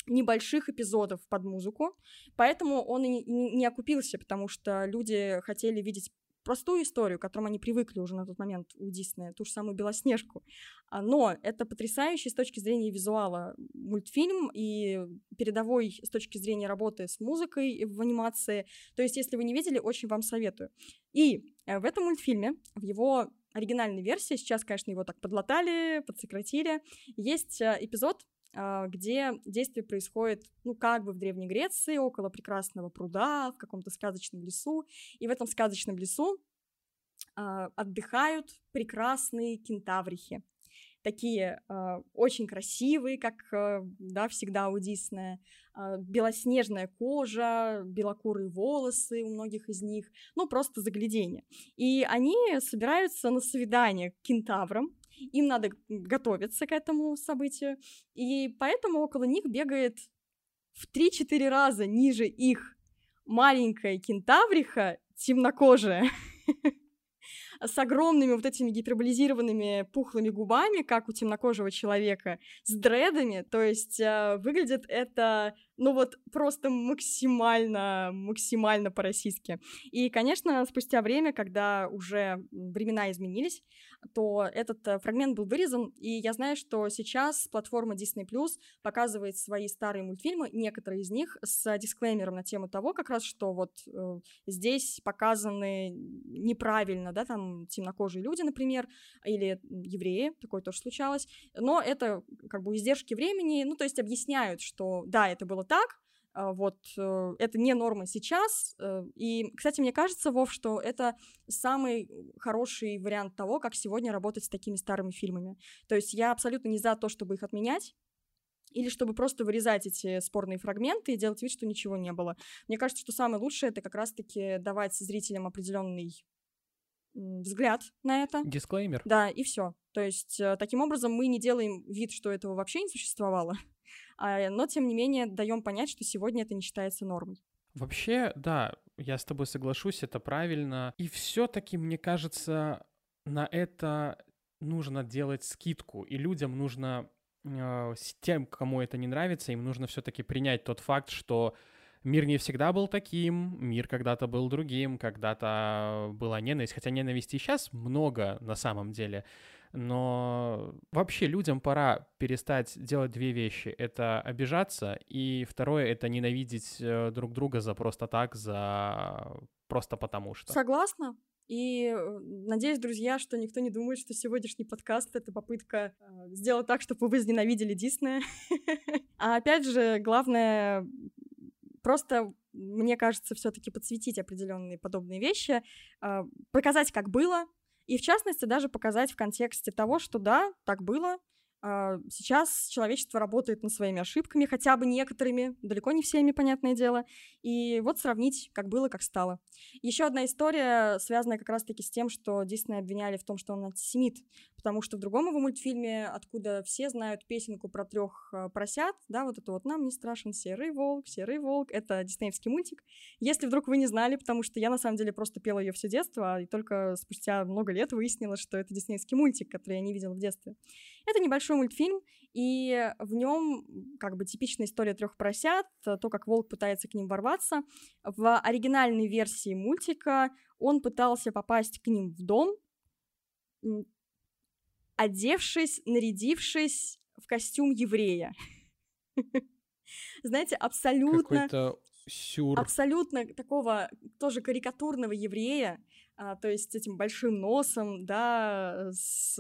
небольших эпизодов под музыку, поэтому он и не окупился, потому что люди хотели видеть простую историю, к которому они привыкли уже на тот момент у Диснея, ту же самую Белоснежку. А, но это потрясающий с точки зрения визуала мультфильм и передовой с точки зрения работы с музыкой в анимации. То есть, если вы не видели, очень вам советую. И э, в этом мультфильме, в его оригинальной версии, сейчас, конечно, его так подлатали, подсократили, есть э, эпизод, где действие происходит, ну, как бы в Древней Греции, около прекрасного пруда, в каком-то сказочном лесу. И в этом сказочном лесу а, отдыхают прекрасные кентаврихи. Такие э, очень красивые, как да, всегда у Диснея. Белоснежная кожа, белокурые волосы у многих из них. Ну, просто заглядение. И они собираются на свидание к кентаврам им надо готовиться к этому событию, и поэтому около них бегает в 3-4 раза ниже их маленькая кентавриха темнокожая, с огромными вот этими гиперболизированными пухлыми губами, как у темнокожего человека, с дредами, то есть э, выглядит это ну вот просто максимально, максимально по-российски. И, конечно, спустя время, когда уже времена изменились, то этот э, фрагмент был вырезан, и я знаю, что сейчас платформа Disney Plus показывает свои старые мультфильмы, некоторые из них с дисклеймером на тему того, как раз, что вот э, здесь показаны неправильно, да, там темнокожие люди, например, или евреи, такое тоже случалось, но это как бы издержки времени, ну, то есть объясняют, что да, это было так, а, вот э, это не норма сейчас. Э, и, кстати, мне кажется, Вов, что это самый хороший вариант того, как сегодня работать с такими старыми фильмами. То есть я абсолютно не за то, чтобы их отменять, или чтобы просто вырезать эти спорные фрагменты и делать вид, что ничего не было. Мне кажется, что самое лучшее это как раз-таки давать зрителям определенный взгляд на это. Дисклеймер. Да, и все. То есть э, таким образом мы не делаем вид, что этого вообще не существовало, а, но тем не менее даем понять, что сегодня это не считается нормой. Вообще, да, я с тобой соглашусь, это правильно. И все-таки, мне кажется, на это нужно делать скидку, и людям нужно, э, тем, кому это не нравится, им нужно все-таки принять тот факт, что мир не всегда был таким, мир когда-то был другим, когда-то была ненависть, хотя ненависти сейчас много на самом деле, но вообще людям пора перестать делать две вещи. Это обижаться, и второе — это ненавидеть э, друг друга за просто так, за просто потому что. Согласна. И э, надеюсь, друзья, что никто не думает, что сегодняшний подкаст — это попытка э, сделать так, чтобы вы возненавидели Диснея. А опять же, главное Просто, мне кажется, все-таки подсветить определенные подобные вещи, а, показать, как было, и в частности даже показать в контексте того, что да, так было, сейчас человечество работает над своими ошибками, хотя бы некоторыми, далеко не всеми, понятное дело. И вот сравнить, как было, как стало. Еще одна история, связанная как раз-таки с тем, что Дисней обвиняли в том, что он антисемит, потому что в другом его мультфильме, откуда все знают песенку про трех а, поросят, да, вот это вот «Нам не страшен серый волк, серый волк», это диснеевский мультик. Если вдруг вы не знали, потому что я на самом деле просто пела ее все детство, и только спустя много лет выяснила, что это диснеевский мультик, который я не видела в детстве. Это небольшой большой мультфильм, и в нем как бы типичная история трех поросят, то, как волк пытается к ним ворваться. В оригинальной версии мультика он пытался попасть к ним в дом, одевшись, нарядившись в костюм еврея. знаете, абсолютно... Сюр. Абсолютно такого тоже карикатурного еврея, а, то есть с этим большим носом, да, с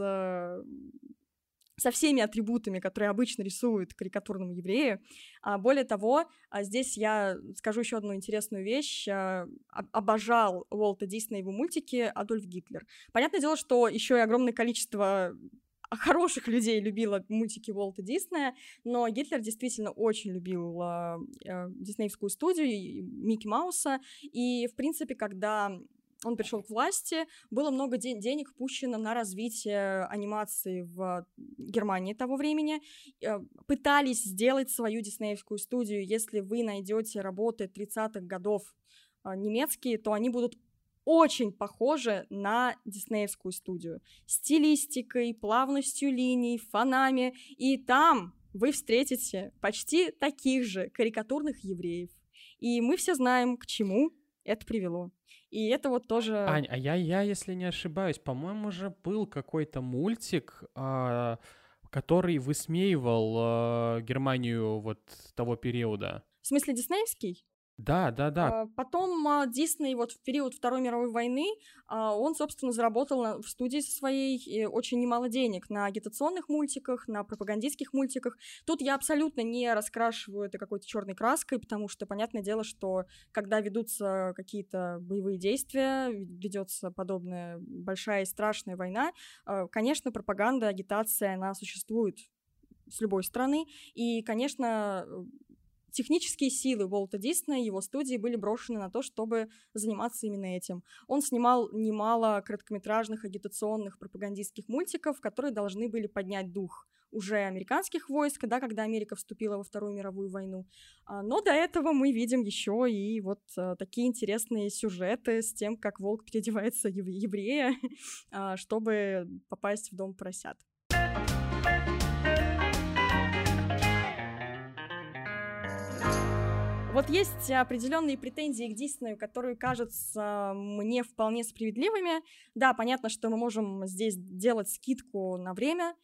со всеми атрибутами, которые обычно рисуют карикатурному еврею. А, более того, а, здесь я скажу еще одну интересную вещь. А, обожал Уолта Диснея его мультики Адольф Гитлер. Понятное дело, что еще и огромное количество хороших людей любила мультики Уолта Диснея, но Гитлер действительно очень любил э, э, диснеевскую студию, Микки Мауса, и, в принципе, когда он пришел к власти, было много де- денег пущено на развитие анимации в Германии того времени. Э, пытались сделать свою диснеевскую студию. Если вы найдете работы 30-х годов э, немецкие, то они будут очень похожи на диснеевскую студию. Стилистикой, плавностью линий, фонами. И там вы встретите почти таких же карикатурных евреев. И мы все знаем, к чему это привело. И это вот тоже... Ань, а я, я если не ошибаюсь, по-моему, же был какой-то мультик, а, который высмеивал а, Германию вот того периода. В смысле диснеевский? Да, да, да. А, потом а, Дисней вот в период Второй мировой войны, а, он, собственно, заработал в студии своей очень немало денег на агитационных мультиках, на пропагандистских мультиках. Тут я абсолютно не раскрашиваю это какой-то черной краской, потому что понятное дело, что когда ведутся какие-то боевые действия, ведется подобная большая и страшная война, конечно, пропаганда, агитация, она существует с любой стороны. И, конечно, Технические силы Уолта Диснея, его студии были брошены на то, чтобы заниматься именно этим. Он снимал немало короткометражных агитационных пропагандистских мультиков, которые должны были поднять дух уже американских войск, да, когда Америка вступила во Вторую мировую войну. А, но до этого мы видим еще и вот а, такие интересные сюжеты с тем, как волк переодевается еврея, а, чтобы попасть в дом поросят. Вот есть определенные претензии к Диснею, которые кажутся мне вполне справедливыми. Да, понятно, что мы можем здесь делать скидку на время, а,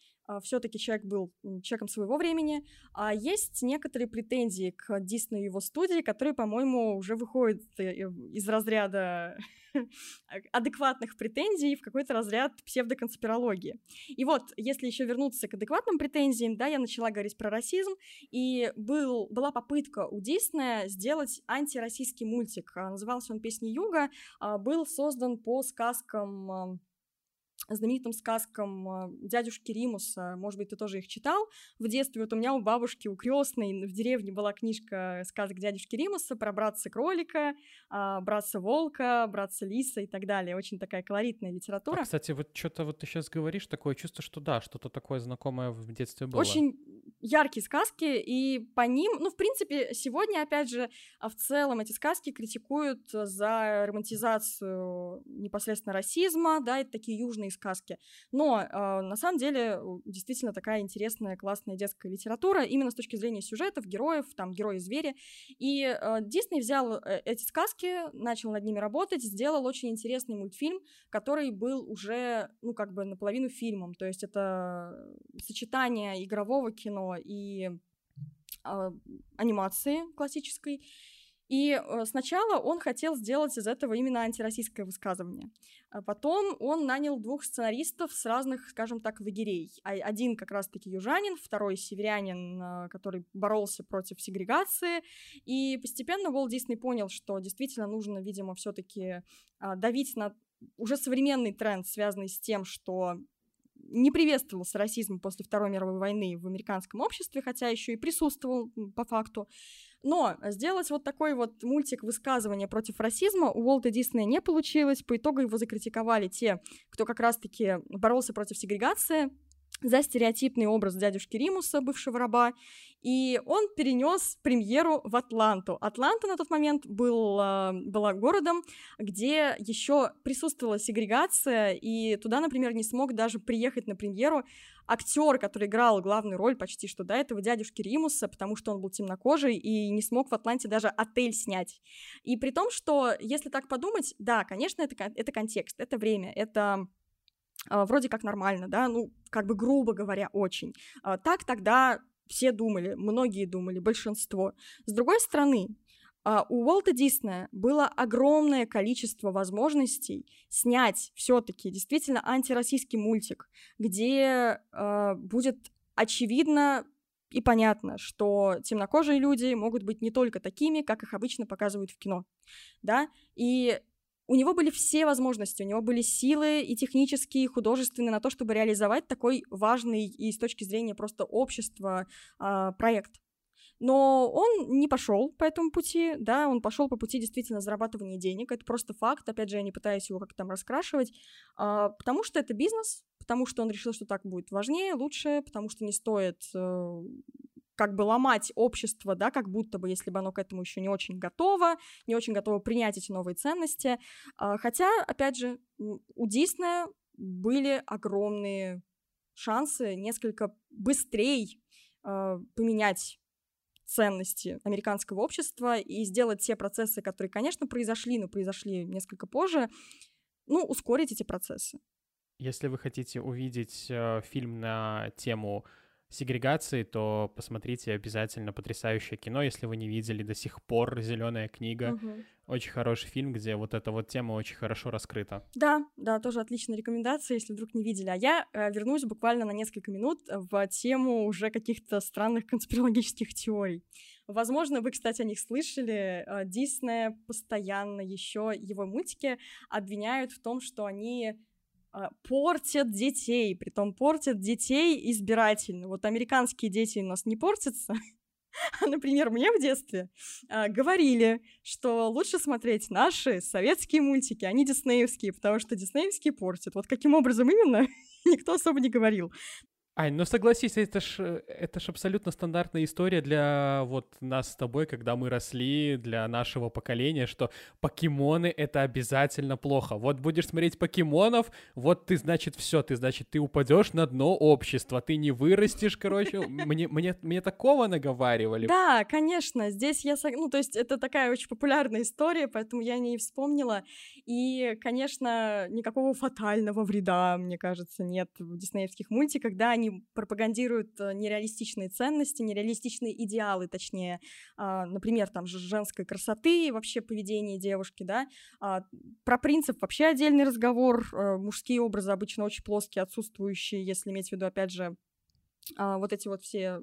все-таки человек был человеком своего времени. А есть некоторые претензии к Диснею и его студии, которые, по-моему, уже выходят э, из разряда адекватных претензий в какой-то разряд псевдоконспирологии. И вот, если еще вернуться к адекватным претензиям, да, я начала говорить про расизм, и был, была попытка у Диснея сделать антироссийский мультик. А, назывался он «Песни Юга», был создан по сказкам знаменитым сказкам а, дядюшки Римуса, может быть, ты тоже их читал в детстве. Вот у меня у бабушки, у крестной в деревне была книжка сказок дядюшки Римуса про братца-кролика, а, братца-волка, братца-лиса и так далее. Очень такая колоритная литература. А, кстати, вот что-то вот ты сейчас говоришь, такое чувство, что да, что-то такое знакомое в детстве было. Очень яркие сказки, и по ним, ну, в принципе, сегодня, опять же, в целом эти сказки критикуют за романтизацию непосредственно расизма, да, это такие южные сказки. Но э, на самом деле действительно такая интересная, классная детская литература, именно с точки зрения сюжетов, героев, там, герои-звери. И э, Дисней взял э, эти сказки, начал над ними работать, сделал очень интересный мультфильм, который был уже, ну, как бы наполовину фильмом. То есть это сочетание игрового кино и э, анимации классической. И э, сначала он хотел сделать из этого именно антироссийское высказывание. А потом он нанял двух сценаристов с разных, скажем так, лагерей. А, один как раз-таки южанин, второй северянин, э, который боролся против сегрегации. И постепенно Уолт Дисней понял, что действительно нужно, видимо, все-таки а, давить на уже современный тренд, связанный с тем, что не приветствовался расизм после Второй мировой войны в американском обществе, хотя еще и присутствовал по факту. Но сделать вот такой вот мультик высказывания против расизма у Уолта Диснея не получилось. По итогу его закритиковали те, кто как раз-таки боролся против сегрегации, за стереотипный образ дядюшки Римуса, бывшего раба, и он перенес премьеру в Атланту. Атланта на тот момент был, была городом, где еще присутствовала сегрегация, и туда, например, не смог даже приехать на премьеру актер, который играл главную роль почти что до этого дядюшки Римуса, потому что он был темнокожий и не смог в Атланте даже отель снять. И при том, что, если так подумать, да, конечно, это, это контекст, это время, это вроде как нормально, да, ну, как бы грубо говоря, очень. А, так тогда все думали, многие думали, большинство. С другой стороны, а, у Уолта Диснея было огромное количество возможностей снять все-таки действительно антироссийский мультик, где будет очевидно и понятно, что темнокожие люди могут быть не только такими, как их обычно показывают в кино, да, и у него были все возможности, у него были силы и технические, и художественные на то, чтобы реализовать такой важный и с точки зрения просто общества э, проект. Но он не пошел по этому пути, да, он пошел по пути действительно зарабатывания денег. Это просто факт. Опять же, я не пытаюсь его как-то там раскрашивать, а, потому что это бизнес, потому что он решил, что так будет важнее, лучше, потому что не стоит э, как бы ломать общество, да, как будто бы, если бы оно к этому еще не очень готово, не очень готово принять эти новые ценности. А, хотя, опять же, у Диснея были огромные шансы несколько быстрее э, поменять ценности американского общества и сделать те процессы, которые, конечно, произошли, но произошли несколько позже, ну, ускорить эти процессы. Если вы хотите увидеть э, фильм на тему сегрегации, то посмотрите обязательно потрясающее кино, если вы не видели до сих пор «Зеленая книга». Угу. Очень хороший фильм, где вот эта вот тема очень хорошо раскрыта. Да, да, тоже отличная рекомендация, если вдруг не видели. А я э, вернусь буквально на несколько минут в тему уже каких-то странных конспирологических теорий. Возможно, вы, кстати, о них слышали. Э, Дисней постоянно еще его мультики обвиняют в том, что они портят детей, притом портят детей избирательно. Вот американские дети у нас не портятся, а, например, мне в детстве а, говорили, что лучше смотреть наши советские мультики, а не диснеевские, потому что диснеевские портят. Вот каким образом именно, никто особо не говорил. Ань, ну согласись, это ж, это ж абсолютно стандартная история для вот нас с тобой, когда мы росли, для нашего поколения, что покемоны — это обязательно плохо. Вот будешь смотреть покемонов, вот ты, значит, все, ты, значит, ты упадешь на дно общества, ты не вырастешь, короче. Мне, мне, мне такого наговаривали. Да, конечно, здесь я... Ну, то есть это такая очень популярная история, поэтому я не вспомнила. И, конечно, никакого фатального вреда, мне кажется, нет в диснеевских мультиках, да, они пропагандируют э, нереалистичные ценности, нереалистичные идеалы, точнее, а, например, там же женской красоты и вообще поведение девушки, да. А, про принцип вообще отдельный разговор. Э, мужские образы обычно очень плоские, отсутствующие, если иметь в виду, опять же, а, вот эти вот все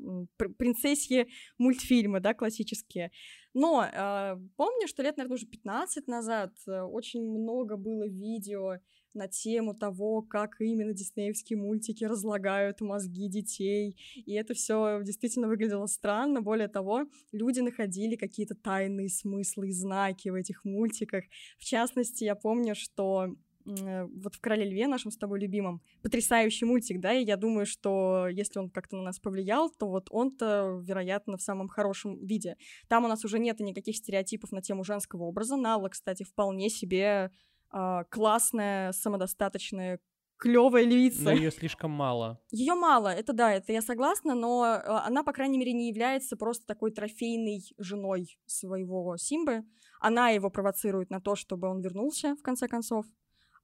принцессии мультфильмы, да, классические. Но э, помню, что лет, наверное, уже 15 назад очень много было видео на тему того, как именно диснеевские мультики разлагают мозги детей. И это все действительно выглядело странно. Более того, люди находили какие-то тайные смыслы и знаки в этих мультиках. В частности, я помню, что вот в «Короле льве», нашем с тобой любимом, потрясающий мультик, да, и я думаю, что если он как-то на нас повлиял, то вот он-то, вероятно, в самом хорошем виде. Там у нас уже нет никаких стереотипов на тему женского образа. Нала, кстати, вполне себе э, классная, самодостаточная, клевая львица. Но ее слишком мало. Ее мало, это да, это я согласна, но а, она, по крайней мере, не является просто такой трофейной женой своего Симбы. Она его провоцирует на то, чтобы он вернулся, в конце концов.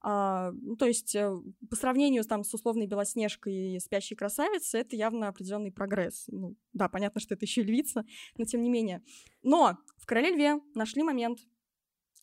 А, ну, то есть э, по сравнению там, с условной Белоснежкой и Спящей красавицей, это явно определенный прогресс. Ну, да, понятно, что это еще львица, но тем не менее. Но в «Короле льве» нашли момент,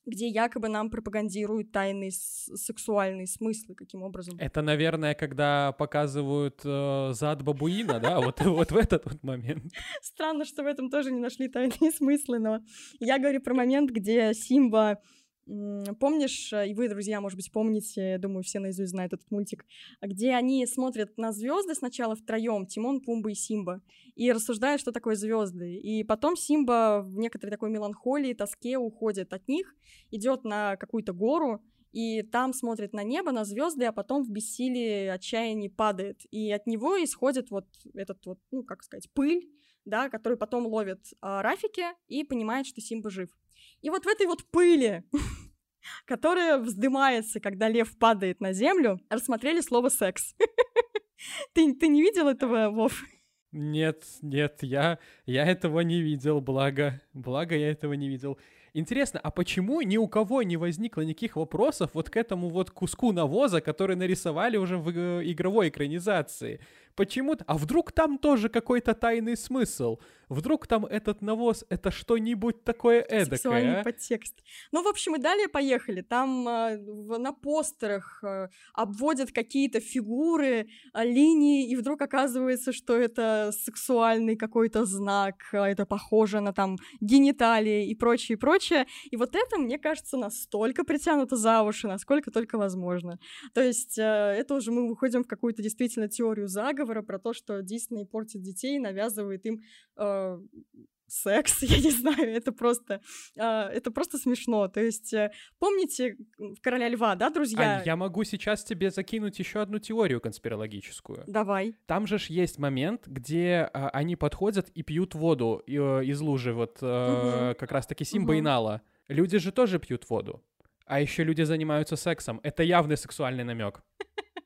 где якобы нам пропагандируют тайные сексуальные смыслы, каким образом. Это, наверное, когда показывают э, зад бабуина, да, вот, вот в этот вот момент. Странно, что в этом тоже не нашли тайные смыслы, но я говорю про момент, где Симба Помнишь, э, и вы, друзья, может быть, помните, думаю, все наизусть знают этот мультик, где они смотрят на звезды сначала втроем, Тимон, Пумба и Симба, и рассуждают, что такое звезды. И потом Симба в некоторой такой меланхолии, тоске уходит от них, идет на какую-то гору, и там смотрит на небо, на звезды, а потом в бессилии, отчаянии падает. И от него исходит вот этот вот, ну, как сказать, пыль, да, который потом ловит а, Рафики и понимает, что Симба жив. И вот в этой вот пыли, которая вздымается, когда лев падает на землю, рассмотрели слово «секс». Ты, ты не видел этого, Вов? Нет, нет, я, я этого не видел, благо, благо я этого не видел. Интересно, а почему ни у кого не возникло никаких вопросов вот к этому вот куску навоза, который нарисовали уже в э, игровой экранизации? Почему-то... А вдруг там тоже какой-то тайный смысл? Вдруг там этот навоз — это что-нибудь такое эдакое, Сексуальный а? подтекст. Ну, в общем, и далее поехали. Там э, на постерах э, обводят какие-то фигуры, э, линии, и вдруг оказывается, что это сексуальный какой-то знак, э, это похоже на там гениталии и прочее, прочее. И вот это, мне кажется, настолько притянуто за уши, насколько только возможно. То есть э, это уже мы выходим в какую-то действительно теорию заговора про то, что Дисней портит детей, навязывает им э, секс, я не знаю, это просто, э, это просто смешно. То есть э, помните в «Короля льва», да, друзья? Ань, я могу сейчас тебе закинуть еще одну теорию конспирологическую. Давай. Там же ж есть момент, где а, они подходят и пьют воду э, из лужи, вот э, Мгм. как раз-таки Симба Мгм. и Нала. Люди же тоже пьют воду. А еще люди занимаются сексом. Это явный сексуальный намек.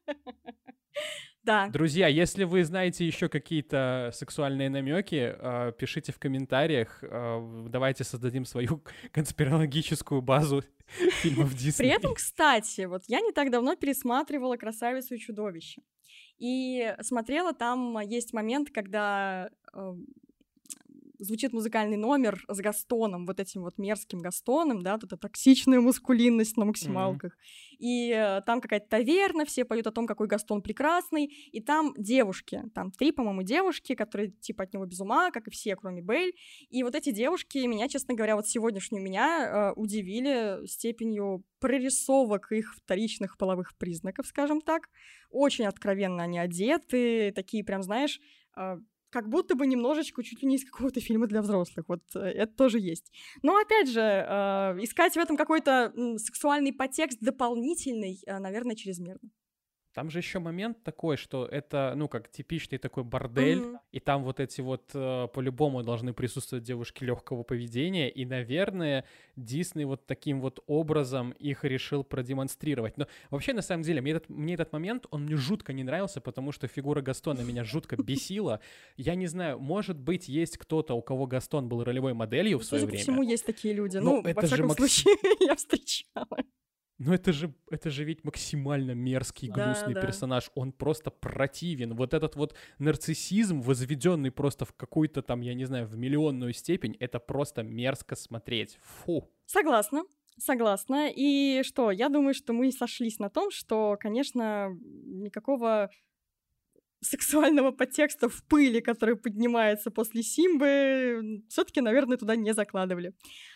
Да. Друзья, если вы знаете еще какие-то сексуальные намеки, э, пишите в комментариях. э, Давайте создадим свою конспирологическую базу фильмов Дисней. При этом, кстати, вот я не так давно пересматривала «Красавицу и чудовище». И смотрела, там есть момент, когда э, звучит музыкальный номер с Гастоном, вот этим вот мерзким Гастоном, да, тут эта токсичная мускулинность на максималках. И э, там какая-то таверна, все поют о том, какой Гастон прекрасный, и там девушки, там три, по-моему, девушки, которые типа от него без ума, как и все, кроме Бель. И вот эти девушки меня, честно говоря, вот сегодняшнюю меня э, удивили степенью прорисовок их вторичных половых признаков, скажем так. Очень откровенно они одеты, такие прям, знаешь, э, как будто бы немножечко чуть ли не из какого-то фильма для взрослых. Вот э, это тоже есть. Но опять же, э, искать в этом какой-то сексуальный подтекст дополнительный, э, наверное, чрезмерно. Там же еще момент такой, что это, ну, как типичный такой бордель, Мгм. и там вот эти вот э, по-любому должны присутствовать девушки легкого поведения, и, наверное, Дисней вот таким вот образом их решил продемонстрировать. Но вообще, на самом деле, мне этот, мне этот момент, он мне жутко не нравился, потому что фигура Гастона меня жутко бесила. Я не знаю, может быть, есть кто-то, у кого Гастон был ролевой моделью в свое Судя по время. всему, есть такие люди. Ну, Ну, это же случае, я встречала. Но это же, это же ведь максимально мерзкий, Да, гнусный да. персонаж. Он просто противен. Вот этот вот нарциссизм, возведенный просто в какую-то там, я не знаю, в миллионную степень, это просто мерзко смотреть. Фу. Согласна. Согласна. И что, я думаю, что мы сошлись на том, что, конечно, никакого сексуального подтекста в пыли, который поднимается после Симбы, все-таки, наверное, туда не закладывали.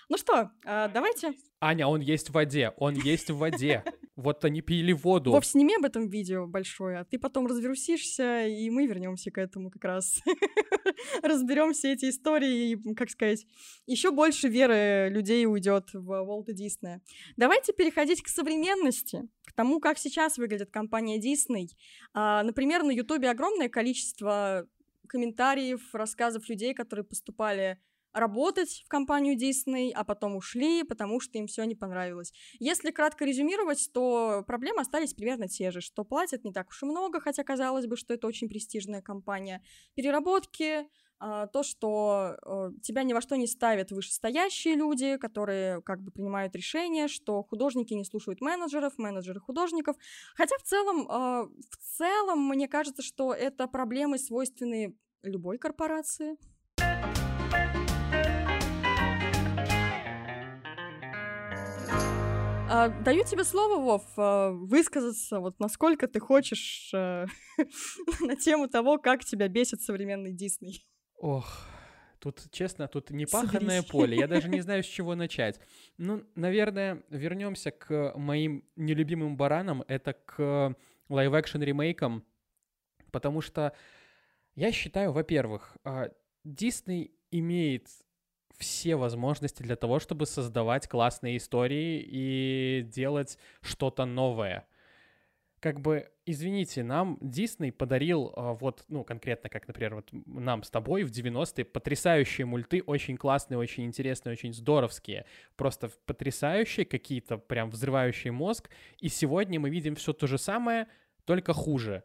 Ну что, а, давайте. Аня, он есть в воде, он есть в воде. Вот они пили воду. Вов, сними об этом видео большое, а ты потом разверусишься, и мы вернемся к этому как раз. Разберем все эти истории, и, как сказать, еще больше веры людей уйдет в Уолта Диснея. Давайте переходить к современности, к тому, как сейчас выглядит компания Дисней. А, например, на Ютубе огромное количество комментариев, рассказов людей, которые поступали работать в компанию Disney, а потом ушли, потому что им все не понравилось. Если кратко резюмировать, то проблемы остались примерно те же, что платят не так уж и много, хотя казалось бы, что это очень престижная компания. Переработки, то, что э, тебя ни во что не ставят вышестоящие люди, которые как бы принимают решения, что художники не слушают менеджеров, менеджеры художников. Хотя в целом, э, в целом, мне кажется, что это проблемы свойственны любой корпорации. А, Даю тебе слово, Вов, а, высказаться, вот насколько ты хочешь э, на тему того, как тебя бесит современный Дисней. Ох, тут, честно, тут непаханное Соберись. поле. Я даже не знаю, с чего начать. Ну, наверное, вернемся к моим нелюбимым баранам. Это к live-action ремейкам. Потому что я считаю, во-первых, а, Дисней имеет все возможности для того, чтобы создавать классные истории и делать что-то новое. Как бы, извините, нам Дисней подарил, а, вот, ну, конкретно, как, например, вот нам с тобой в 90-е потрясающие мульты, очень классные, очень интересные, очень здоровские, просто потрясающие какие-то, прям взрывающие мозг, и сегодня мы видим все то же самое, только хуже.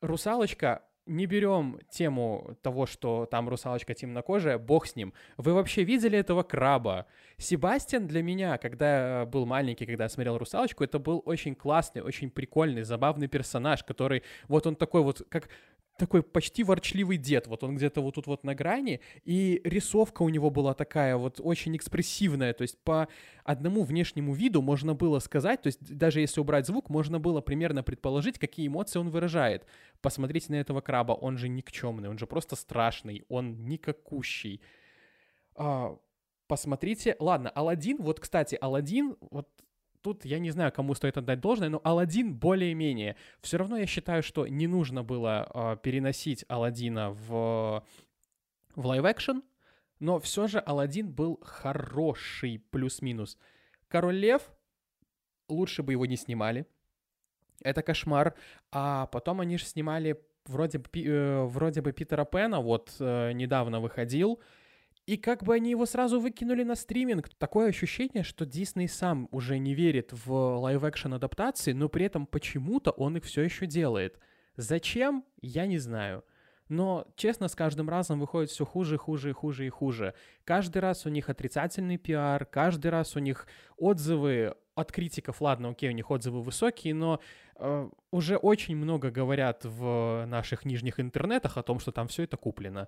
«Русалочка» не берем тему того, что там русалочка темнокожая, бог с ним. Вы вообще видели этого краба? Себастьян для меня, когда был маленький, когда я смотрел русалочку, это был очень классный, очень прикольный, забавный персонаж, который вот он такой вот, как такой почти ворчливый дед, вот он где-то вот тут вот на грани, и рисовка у него была такая вот очень экспрессивная, то есть по одному внешнему виду можно было сказать, то есть даже если убрать звук, можно было примерно предположить, какие эмоции он выражает. Посмотрите на этого краба, он же никчемный, он же просто страшный, он никакущий. А, посмотрите, ладно, Алладин, вот, кстати, Алладин, вот тут я не знаю, кому стоит отдать должное, но Алладин более-менее. Все равно я считаю, что не нужно было э, переносить Алладина в, в live-action, но все же Алладин был хороший, плюс-минус. Король Лев, лучше бы его не снимали. Это кошмар. А потом они же снимали вроде, э, вроде бы Питера Пена, вот э, недавно выходил, и как бы они его сразу выкинули на стриминг. Такое ощущение, что Дисней сам уже не верит в live-action адаптации, но при этом почему-то он их все еще делает. Зачем? Я не знаю. Но, честно, с каждым разом выходит все хуже, хуже, хуже и хуже. Каждый раз у них отрицательный пиар, каждый раз у них отзывы от критиков, ладно, окей, у них отзывы высокие, но э, уже очень много говорят в наших нижних интернетах о том, что там все это куплено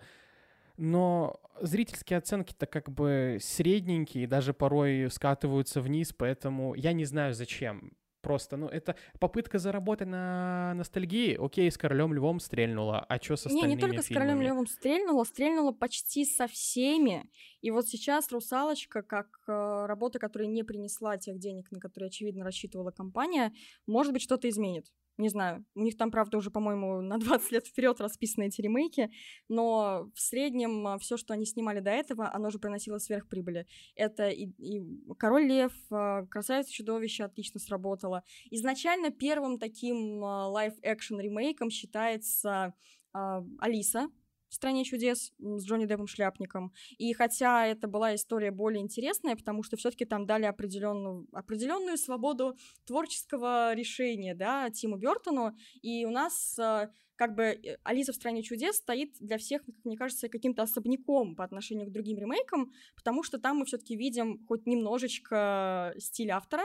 но зрительские оценки-то как бы средненькие, даже порой скатываются вниз, поэтому я не знаю зачем. Просто, ну, это попытка заработать на ностальгии. Окей, с Королем Львом стрельнула, а что с остальными Не, не только фильмами? с Королем Львом стрельнула, стрельнула почти со всеми. И вот сейчас «Русалочка», как э, работа, которая не принесла тех денег, на которые, очевидно, рассчитывала компания, может быть, что-то изменит. Не знаю, у них там, правда, уже, по-моему, на 20 лет вперед расписаны эти ремейки, но в среднем а, все, что они снимали до этого, оно же приносило сверхприбыли. Это и, и Король Лев, а, Красавица Чудовище отлично сработало. Изначально первым таким live-action ремейком считается Алиса, в «Стране чудес» с Джонни Деппом Шляпником. И хотя это была история более интересная, потому что все-таки там дали определенную, определенную свободу творческого решения, да, Тиму Бертону, и у нас э, как бы э, Алиса в стране чудес стоит для всех, как мне кажется, каким-то особняком по отношению к другим ремейкам, потому что там мы все-таки видим хоть немножечко стиль автора,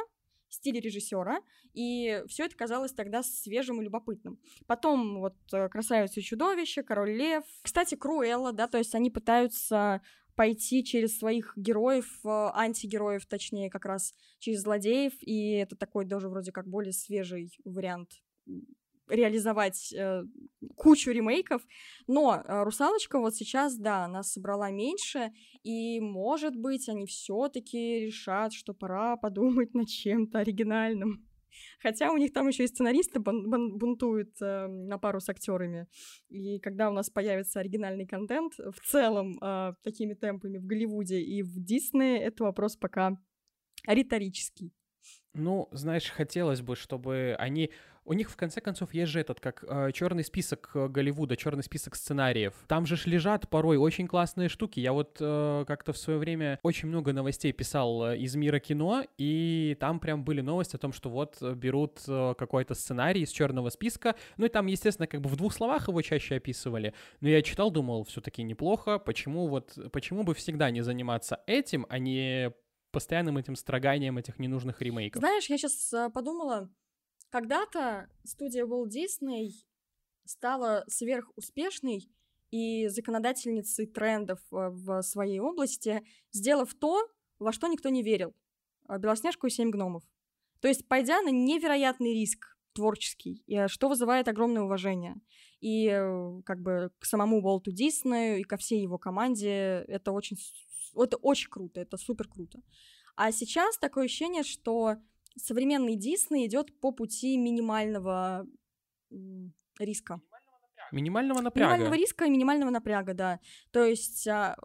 стиле режиссера, и все это казалось тогда свежим и любопытным. Потом вот э, «Красавица и чудовище», «Король лев». Кстати, «Круэлла», да, то есть они пытаются пойти через своих героев, э, антигероев, точнее, как раз через злодеев, и это такой даже вроде как более свежий вариант реализовать э, кучу ремейков, но э, «Русалочка» вот сейчас, да, она собрала меньше, и, может быть, они все таки решат, что пора подумать над чем-то оригинальным. Хотя у них там еще и сценаристы бун бун бунтуют э, на пару с актерами. И когда у нас появится оригинальный контент в целом э, такими темпами в Голливуде и в Диснее, это вопрос пока риторический. Ну, знаешь, хотелось бы, чтобы они... У них, в конце концов, есть же этот, как э, черный список э, Голливуда, черный список сценариев. Там же ж лежат порой очень классные штуки. Я вот э, как-то в свое время очень много новостей писал э, из мира кино, и там прям были новости о том, что вот э, берут какой-то сценарий из черного списка. Ну и там, естественно, как бы в двух словах его чаще описывали. Но я читал, думал, все-таки неплохо. Почему вот, почему бы всегда не заниматься этим, а не постоянным этим строганием этих ненужных ремейков. Знаешь, я сейчас подумала, когда-то студия Walt Disney стала сверхуспешной и законодательницей трендов э, в своей области, сделав то, во что никто не верил. Э, Белоснежку и семь гномов. То есть, пойдя на невероятный риск творческий, что вызывает огромное уважение. И как бы к самому Уолту Диснею и ко всей его команде это очень это очень круто, это супер круто. А сейчас такое ощущение, что современный Дисней идет по пути минимального риска. Минимального напряга. Минимального риска и минимального напряга, да. То есть а,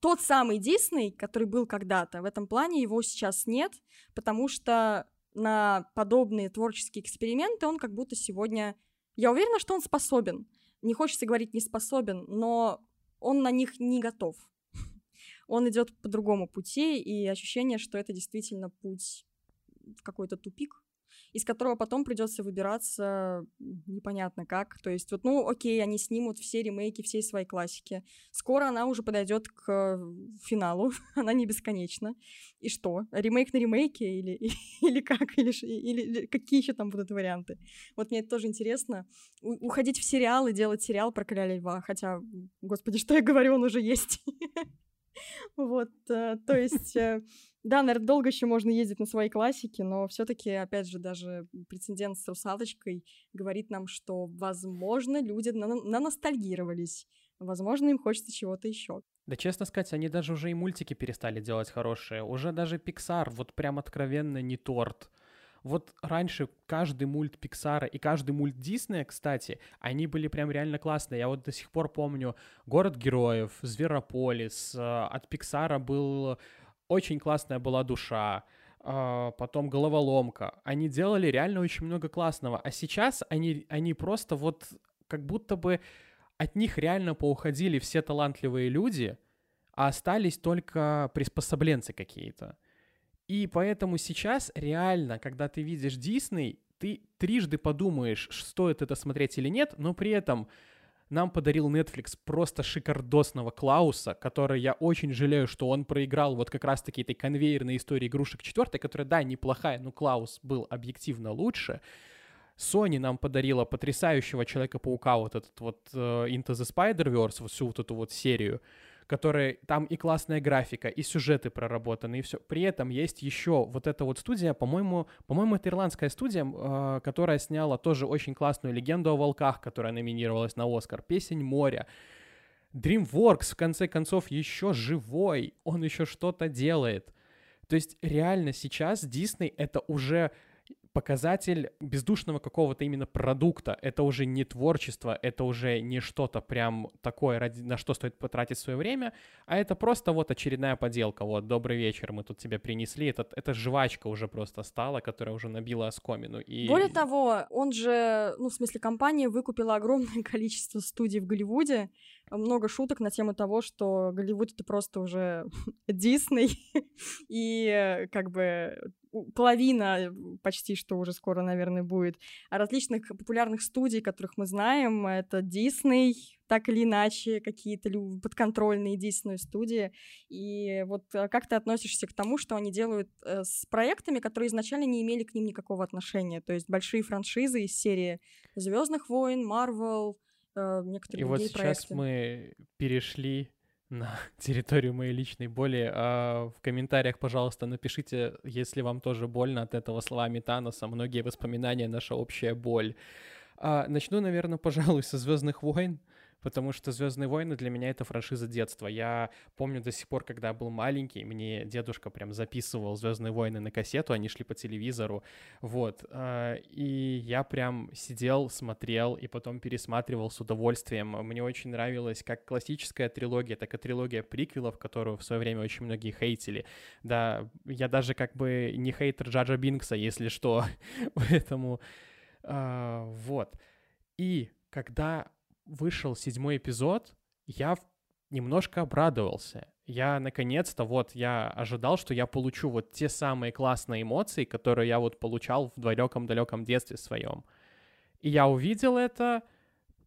тот самый Дисней, который был когда-то, в этом плане его сейчас нет, потому что на подобные творческие эксперименты он как будто сегодня... Я уверена, что он способен. Не хочется говорить не способен, но он на них не готов он идет по другому пути, и ощущение, что это действительно путь в какой-то тупик. из которого потом придется выбираться непонятно как. То есть вот, ну, окей, они снимут все ремейки всей своей классики. Скоро она уже подойдет к финалу, она не бесконечна. И что? Ремейк на ремейке или, или как? Или, или, или какие еще там будут варианты? Вот мне это тоже интересно. У, уходить в сериал и делать сериал про Короля Льва, хотя, господи, что я говорю, он уже есть. Вот, э, то есть, э, да, наверное, долго еще можно ездить на своей классике, но все-таки, опять же, даже прецедент с «Русалочкой» говорит нам, что, возможно, люди на ностальгировались, возможно, им хочется чего-то еще. Да, честно сказать, они даже уже и мультики перестали делать хорошие. Уже даже Pixar вот прям откровенно не торт. Вот раньше каждый мульт Пиксара и каждый мульт Диснея, кстати, они были прям реально классные. Я вот до сих пор помню «Город героев», «Зверополис», э, от Пиксара был очень классная была душа, э, потом головоломка. Они делали реально очень много классного. А сейчас они, они просто вот как будто бы от них реально поуходили все талантливые люди, а остались только приспособленцы какие-то. И поэтому сейчас реально, когда ты видишь Дисней, ты трижды подумаешь, стоит это смотреть или нет, но при этом нам подарил Netflix просто шикардосного Клауса, который я очень жалею, что он проиграл вот как раз-таки этой конвейерной истории игрушек четвертой, которая, да, неплохая, но Клаус был объективно лучше. Sony нам подарила потрясающего Человека-паука, вот этот вот uh, Into the Spider-Verse, вот всю вот эту вот серию которые там и классная графика, и сюжеты проработаны, и все. При этом есть еще вот эта вот студия, по-моему, по-моему, это ирландская студия, э, которая сняла тоже очень классную легенду о волках, которая номинировалась на Оскар, песень моря. DreamWorks, в конце концов, еще живой, он еще что-то делает. То есть реально сейчас Disney это уже показатель бездушного какого-то именно продукта. Это уже не творчество, это уже не что-то прям такое, ради, на что стоит потратить свое время, а это просто вот очередная поделка. Вот, добрый вечер, мы тут тебе принесли. Это, это жвачка уже просто стала, которая уже набила оскомину. И... Более того, он же, ну, в смысле, компания выкупила огромное количество студий в Голливуде, много шуток на тему того, что Голливуд — это просто уже Дисней, и как бы половина э, почти что уже скоро, наверное, будет, а различных популярных студий, которых мы знаем, это Дисней, так или иначе, какие-то подконтрольные Дисней студии. И вот э, как ты относишься к тому, что они делают э, с проектами, которые изначально не имели к ним никакого отношения? То есть большие франшизы из серии Звездных войн, Марвел, некоторые И вот сейчас проекты. мы перешли на территорию моей личной боли. А в комментариях, пожалуйста, напишите, если вам тоже больно от этого словами Таноса. Многие воспоминания — наша общая боль. А, начну, наверное, пожалуй, со «Звездных войн» потому что «Звездные войны» для меня это франшиза детства. Я помню до сих пор, когда был маленький, мне дедушка прям записывал «Звездные войны» на кассету, они шли по телевизору, вот. А, и я прям сидел, смотрел и потом пересматривал с удовольствием. Мне очень нравилось как классическая трилогия, так и трилогия приквелов, которую в свое время очень многие хейтили. Да, я даже как бы не хейтер Джаджа Бинкса, если что, поэтому а, вот. И когда вышел седьмой эпизод, я немножко обрадовался. Я наконец-то вот я ожидал, что я получу вот те самые классные эмоции, которые я вот получал в далеком-далеком детстве своем. И я увидел это,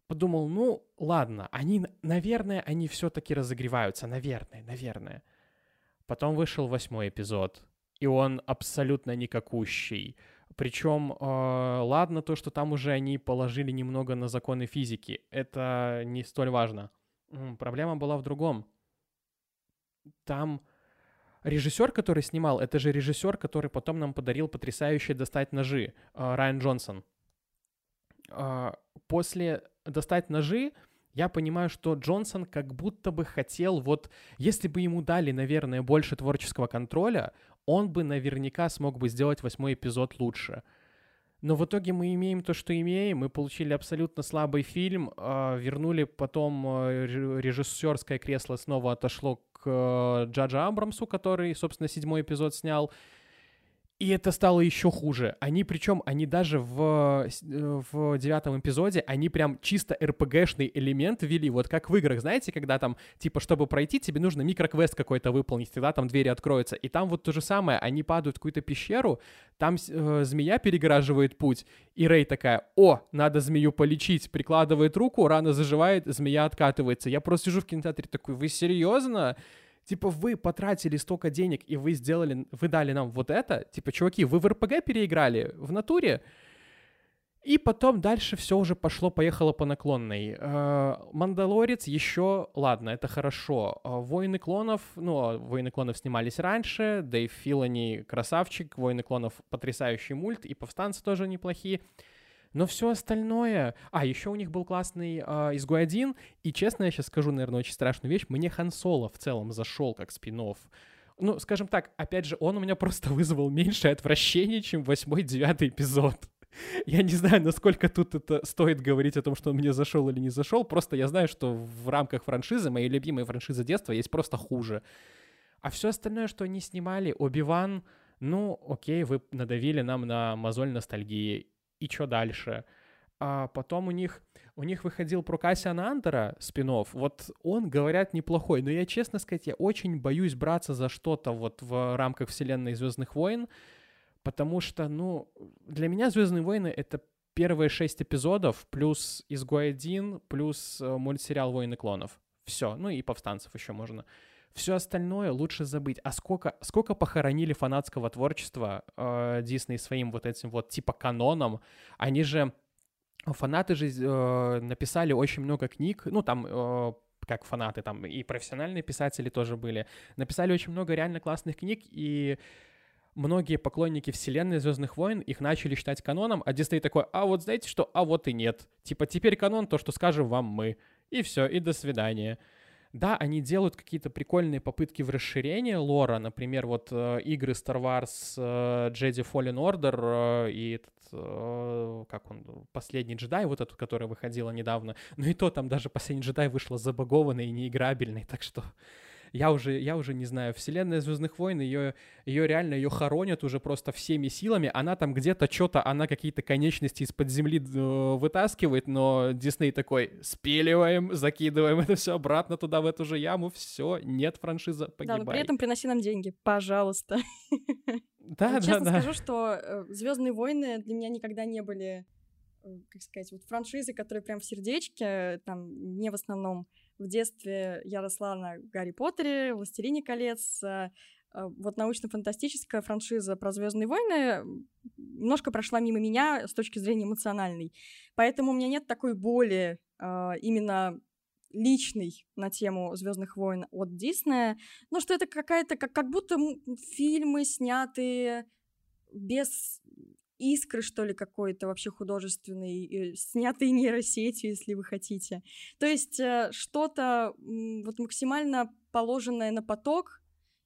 подумал, ну ладно, они, наверное, они все-таки разогреваются, наверное, наверное. Потом вышел восьмой эпизод, и он абсолютно никакущий. Причем, э, ладно то, что там уже они положили немного на законы физики, это не столь важно. Проблема была в другом. Там режиссер, который снимал, это же режиссер, который потом нам подарил потрясающие «Достать ножи», э, Райан Джонсон. Э, после «Достать ножи» я понимаю, что Джонсон как будто бы хотел, вот, если бы ему дали, наверное, больше творческого контроля, он бы наверняка смог бы сделать восьмой эпизод лучше. Но в итоге мы имеем то, что имеем. Мы получили абсолютно слабый фильм, э, вернули потом э, режиссерское кресло снова отошло к э, Джаджа Абрамсу, который, собственно, седьмой эпизод снял. И это стало еще хуже. Они, причем, они даже в, э, в девятом эпизоде, они прям чисто РПГшный элемент ввели. Вот как в играх, знаете, когда там, типа, чтобы пройти, тебе нужно микроквест какой-то выполнить, тогда там двери откроются. И там вот то же самое, они падают в какую-то пещеру, там э, змея перегораживает путь, и Рэй такая, о, надо змею полечить, прикладывает руку, рана заживает, змея откатывается. Я просто сижу в кинотеатре такой, вы серьезно? Типа, вы потратили столько денег, и вы сделали, вы дали нам вот это. Типа, чуваки, вы в РПГ переиграли в натуре. И потом дальше все уже пошло-поехало по наклонной. Э, Мандалорец еще, ладно, это хорошо. Э, Воины клонов, ну, Воины клонов снимались раньше, Дэйв Филани красавчик, Воины клонов потрясающий мульт, и Повстанцы тоже неплохие. Но все остальное... А, еще у них был классный э, изгой один, и честно, я сейчас скажу, наверное, очень страшную вещь. Мне Хан Соло в целом зашел как спин -офф. Ну, скажем так, опять же, он у меня просто вызвал меньше отвращения, чем восьмой, девятый эпизод. Я не знаю, насколько тут это стоит говорить о том, что он мне зашел или не зашел. Просто я знаю, что в рамках франшизы, моей любимой франшизы детства, есть просто хуже. А все остальное, что они снимали, Оби-Ван, ну, окей, вы надавили нам на мозоль ностальгии и что дальше? А потом у них, у них выходил про Кассиана Андера спинов. Вот он, говорят, неплохой. Но я, честно сказать, я очень боюсь браться за что-то вот в рамках вселенной Звездных войн, потому что, ну, для меня Звездные войны — это первые шесть эпизодов, плюс Изгой один, плюс э, мультсериал Войны клонов. Все. Ну и повстанцев еще можно. Все остальное лучше забыть. А сколько, сколько похоронили фанатского творчества э, Дисней своим вот этим вот типа каноном? Они же фанаты же э, написали очень много книг, ну там э, как фанаты там и профессиональные писатели тоже были, написали очень много реально классных книг и многие поклонники вселенной Звездных войн их начали считать каноном, а Дисней такой, а вот знаете что, а вот и нет. Типа теперь канон то, что скажем вам мы. И все, и до свидания. Да, они делают какие-то прикольные попытки в расширение лора, например, вот э, игры Star Wars э, Jedi Fallen Order э, и этот, э, как он, последний джедай, вот этот, который выходила недавно, но и то там даже последний джедай вышла забагованный и неиграбельный, так что я уже, я уже не знаю, вселенная Звездных войн, ее, ее реально, ее хоронят уже просто всеми силами, она там где-то что-то, она какие-то конечности из-под земли э, вытаскивает, но Дисней такой, спиливаем, закидываем это все обратно туда, в эту же яму, все, нет, франшиза, погибай. Да, но при этом приноси нам деньги, пожалуйста. Да, да, Честно да. скажу, что э, Звездные войны для меня никогда не были, э, как сказать, вот франшизы, которые прям в сердечке, там, не в основном в детстве я росла на Гарри Поттере, Властелине колец. Э, э, вот научно-фантастическая франшиза про Звездные войны немножко прошла мимо меня с точки зрения эмоциональной. Поэтому у меня нет такой боли э, именно личный на тему Звездных войн от Диснея, но что это какая-то, как, как будто фильмы, снятые без искры, что ли, какой-то вообще художественный, снятый нейросетью, если вы хотите. То есть э, что-то вот максимально положенное на поток,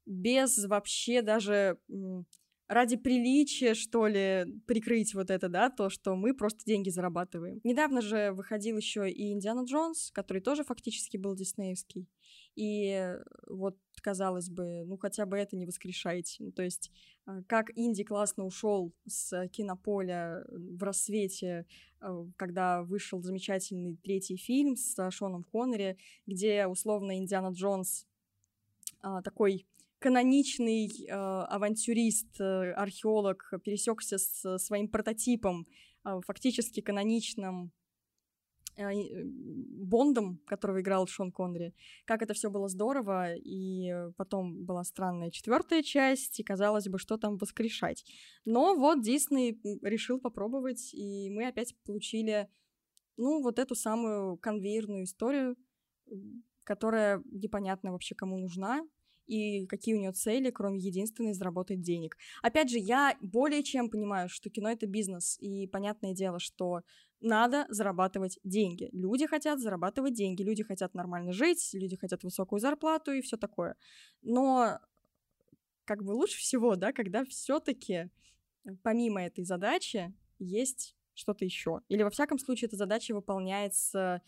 без вообще даже ради приличия, что ли, прикрыть вот это, да, то, что мы просто деньги зарабатываем. Недавно же выходил еще и Индиана Джонс, который тоже фактически был диснеевский. И вот, казалось бы, ну хотя бы это не воскрешайте. Ну, то есть, а, как Инди классно ушел с кинополя в рассвете, а, когда вышел замечательный третий фильм с Шоном Коннери, где условно Индиана Джонс а, такой каноничный э, авантюрист, э, археолог пересекся с своим прототипом, э, фактически каноничным э, Бондом, которого играл Шон Коннери. Как это все было здорово, и потом была странная четвертая часть, и казалось бы, что там воскрешать. Но вот Дисней решил попробовать, и мы опять получили, ну, вот эту самую конвейерную историю, которая непонятно вообще кому нужна, и какие у нее цели, кроме единственной заработать денег. Опять же, я более чем понимаю, что кино это бизнес, и понятное дело, что надо зарабатывать деньги. Люди хотят зарабатывать деньги, люди хотят нормально жить, люди хотят высокую зарплату и все такое. Но как бы лучше всего, да, когда все-таки помимо этой задачи есть что-то еще. Или во всяком случае эта задача выполняется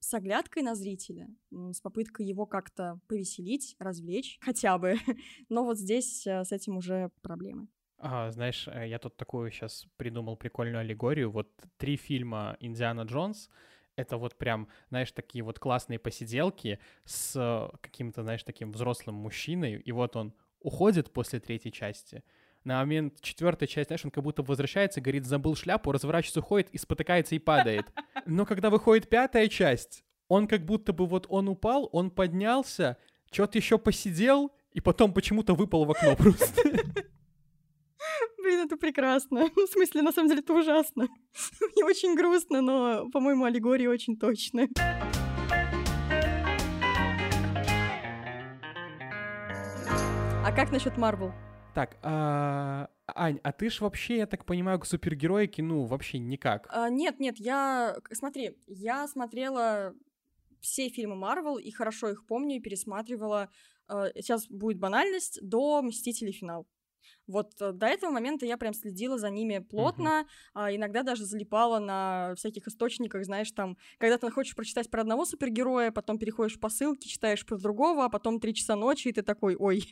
с оглядкой на зрителя, с попыткой его как-то повеселить, развлечь хотя бы. Но вот здесь э, с этим уже проблемы. А, знаешь, э, я тут такую сейчас придумал прикольную аллегорию. Вот три фильма «Индиана Джонс» — это вот прям, знаешь, такие вот классные посиделки с э, каким-то, знаешь, таким взрослым мужчиной, и вот он уходит после третьей части, на момент четвертой части, знаешь, он как будто возвращается, говорит, забыл шляпу, разворачивается, уходит и спотыкается и падает. Но когда выходит пятая часть, он как будто бы вот он упал, он поднялся, что-то еще посидел, и потом почему-то выпал в окно просто. Блин, это прекрасно. Ну, в смысле, на самом деле, это ужасно. Мне очень грустно, но, по-моему, аллегория очень точная. А как насчет Марвел? Так, а, Ань, а ты ж вообще, я так понимаю, к супергероике, ну, вообще никак. А, нет, нет, я... Смотри, я смотрела все фильмы Марвел и хорошо их помню и пересматривала. А, сейчас будет банальность, до «Мстителей. Финал». Вот э, до этого момента я прям следила за ними плотно, uh-huh. а, иногда даже залипала на всяких источниках, знаешь, там, когда ты хочешь прочитать про одного супергероя, потом переходишь по ссылке, читаешь про другого, а потом три часа ночи, и ты такой, ой,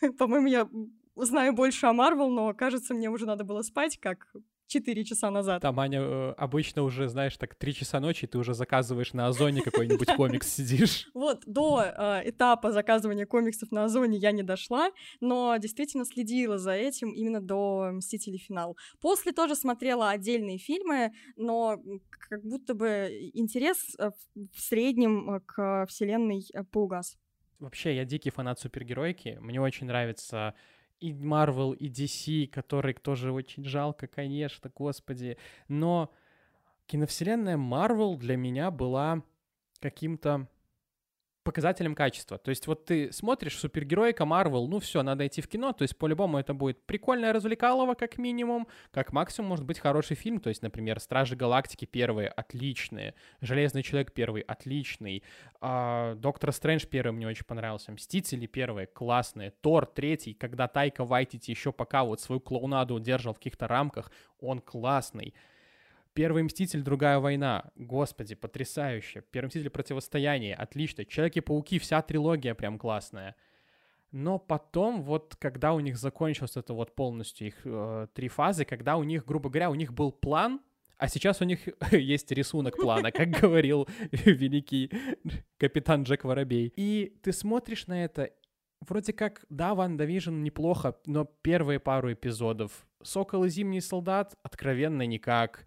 по-моему, я знаю больше о Марвел, но, кажется, мне уже надо было спать, как 4 часа назад. Там, Аня, э, обычно уже, знаешь, так 3 часа ночи ты уже заказываешь на Озоне какой-нибудь комикс, сидишь. Вот, до э, этапа заказывания комиксов на Озоне я не дошла, но действительно следила за этим именно до «Мстителей. Финал». После тоже смотрела отдельные фильмы, но как будто бы интерес э, в среднем к вселенной поугас. Вообще, я дикий фанат супергеройки. Мне очень нравится и Marvel, и DC, который тоже очень жалко, конечно, господи. Но киновселенная Marvel для меня была каким-то показателем качества. То есть вот ты смотришь супергероика Марвел, ну все, надо идти в кино, то есть по-любому это будет прикольное развлекалово как минимум, как максимум может быть хороший фильм, то есть, например, Стражи Галактики первые отличные, Железный Человек первый отличный, а, Доктор Стрэндж первый мне очень понравился, Мстители первые классные, Тор третий, когда Тайка Вайтити еще пока вот свою клоунаду держал в каких-то рамках, он классный. Первый Мститель, Другая война. Господи, потрясающе. Первый Мститель, Противостояние. Отлично. Человеки-пауки, вся трилогия прям классная. Но потом, вот когда у них закончилось это вот полностью их э, три фазы, когда у них, грубо говоря, у них был план, а сейчас у них есть рисунок плана, как говорил великий капитан Джек Воробей. И ты смотришь на это, вроде как, да, Ван Давижн неплохо, но первые пару эпизодов. Сокол и Зимний солдат откровенно никак.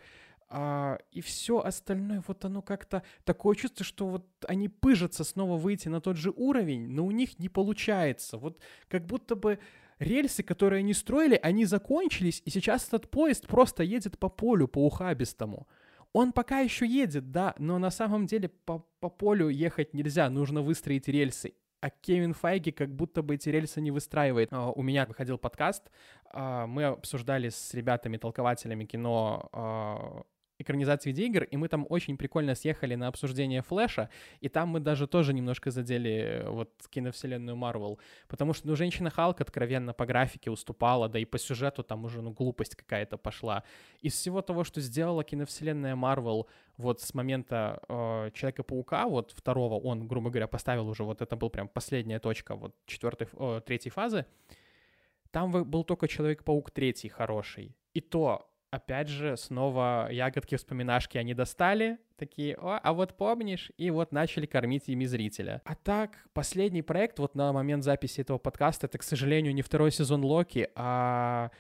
А, и все остальное, вот оно как-то такое чувство, что вот они пыжатся снова выйти на тот же уровень, но у них не получается. Вот как будто бы рельсы, которые они строили, они закончились, и сейчас этот поезд просто едет по полю, по ухабистому. Он пока еще едет, да, но на самом деле по, по полю ехать нельзя, нужно выстроить рельсы. А Кевин Файги как будто бы эти рельсы не выстраивает. А, у меня выходил подкаст, а, мы обсуждали с ребятами-толкователями кино а, экранизации видеоигр, и мы там очень прикольно съехали на обсуждение Флэша, и там мы даже тоже немножко задели э, вот киновселенную Марвел, потому что, ну, Женщина Халк откровенно по графике уступала, да и по сюжету там уже, ну, глупость какая-то пошла. Из всего того, что сделала киновселенная Марвел вот с момента э, Человека-паука, вот второго, он, грубо говоря, поставил уже, вот это был прям последняя точка вот четвертой, э, третьей фазы, там был только Человек-паук третий хороший, и то опять же, снова ягодки-вспоминашки они достали, такие, о, а вот помнишь, и вот начали кормить ими зрителя. А так, последний проект вот на момент записи этого подкаста, это, к сожалению, не второй сезон Локи, а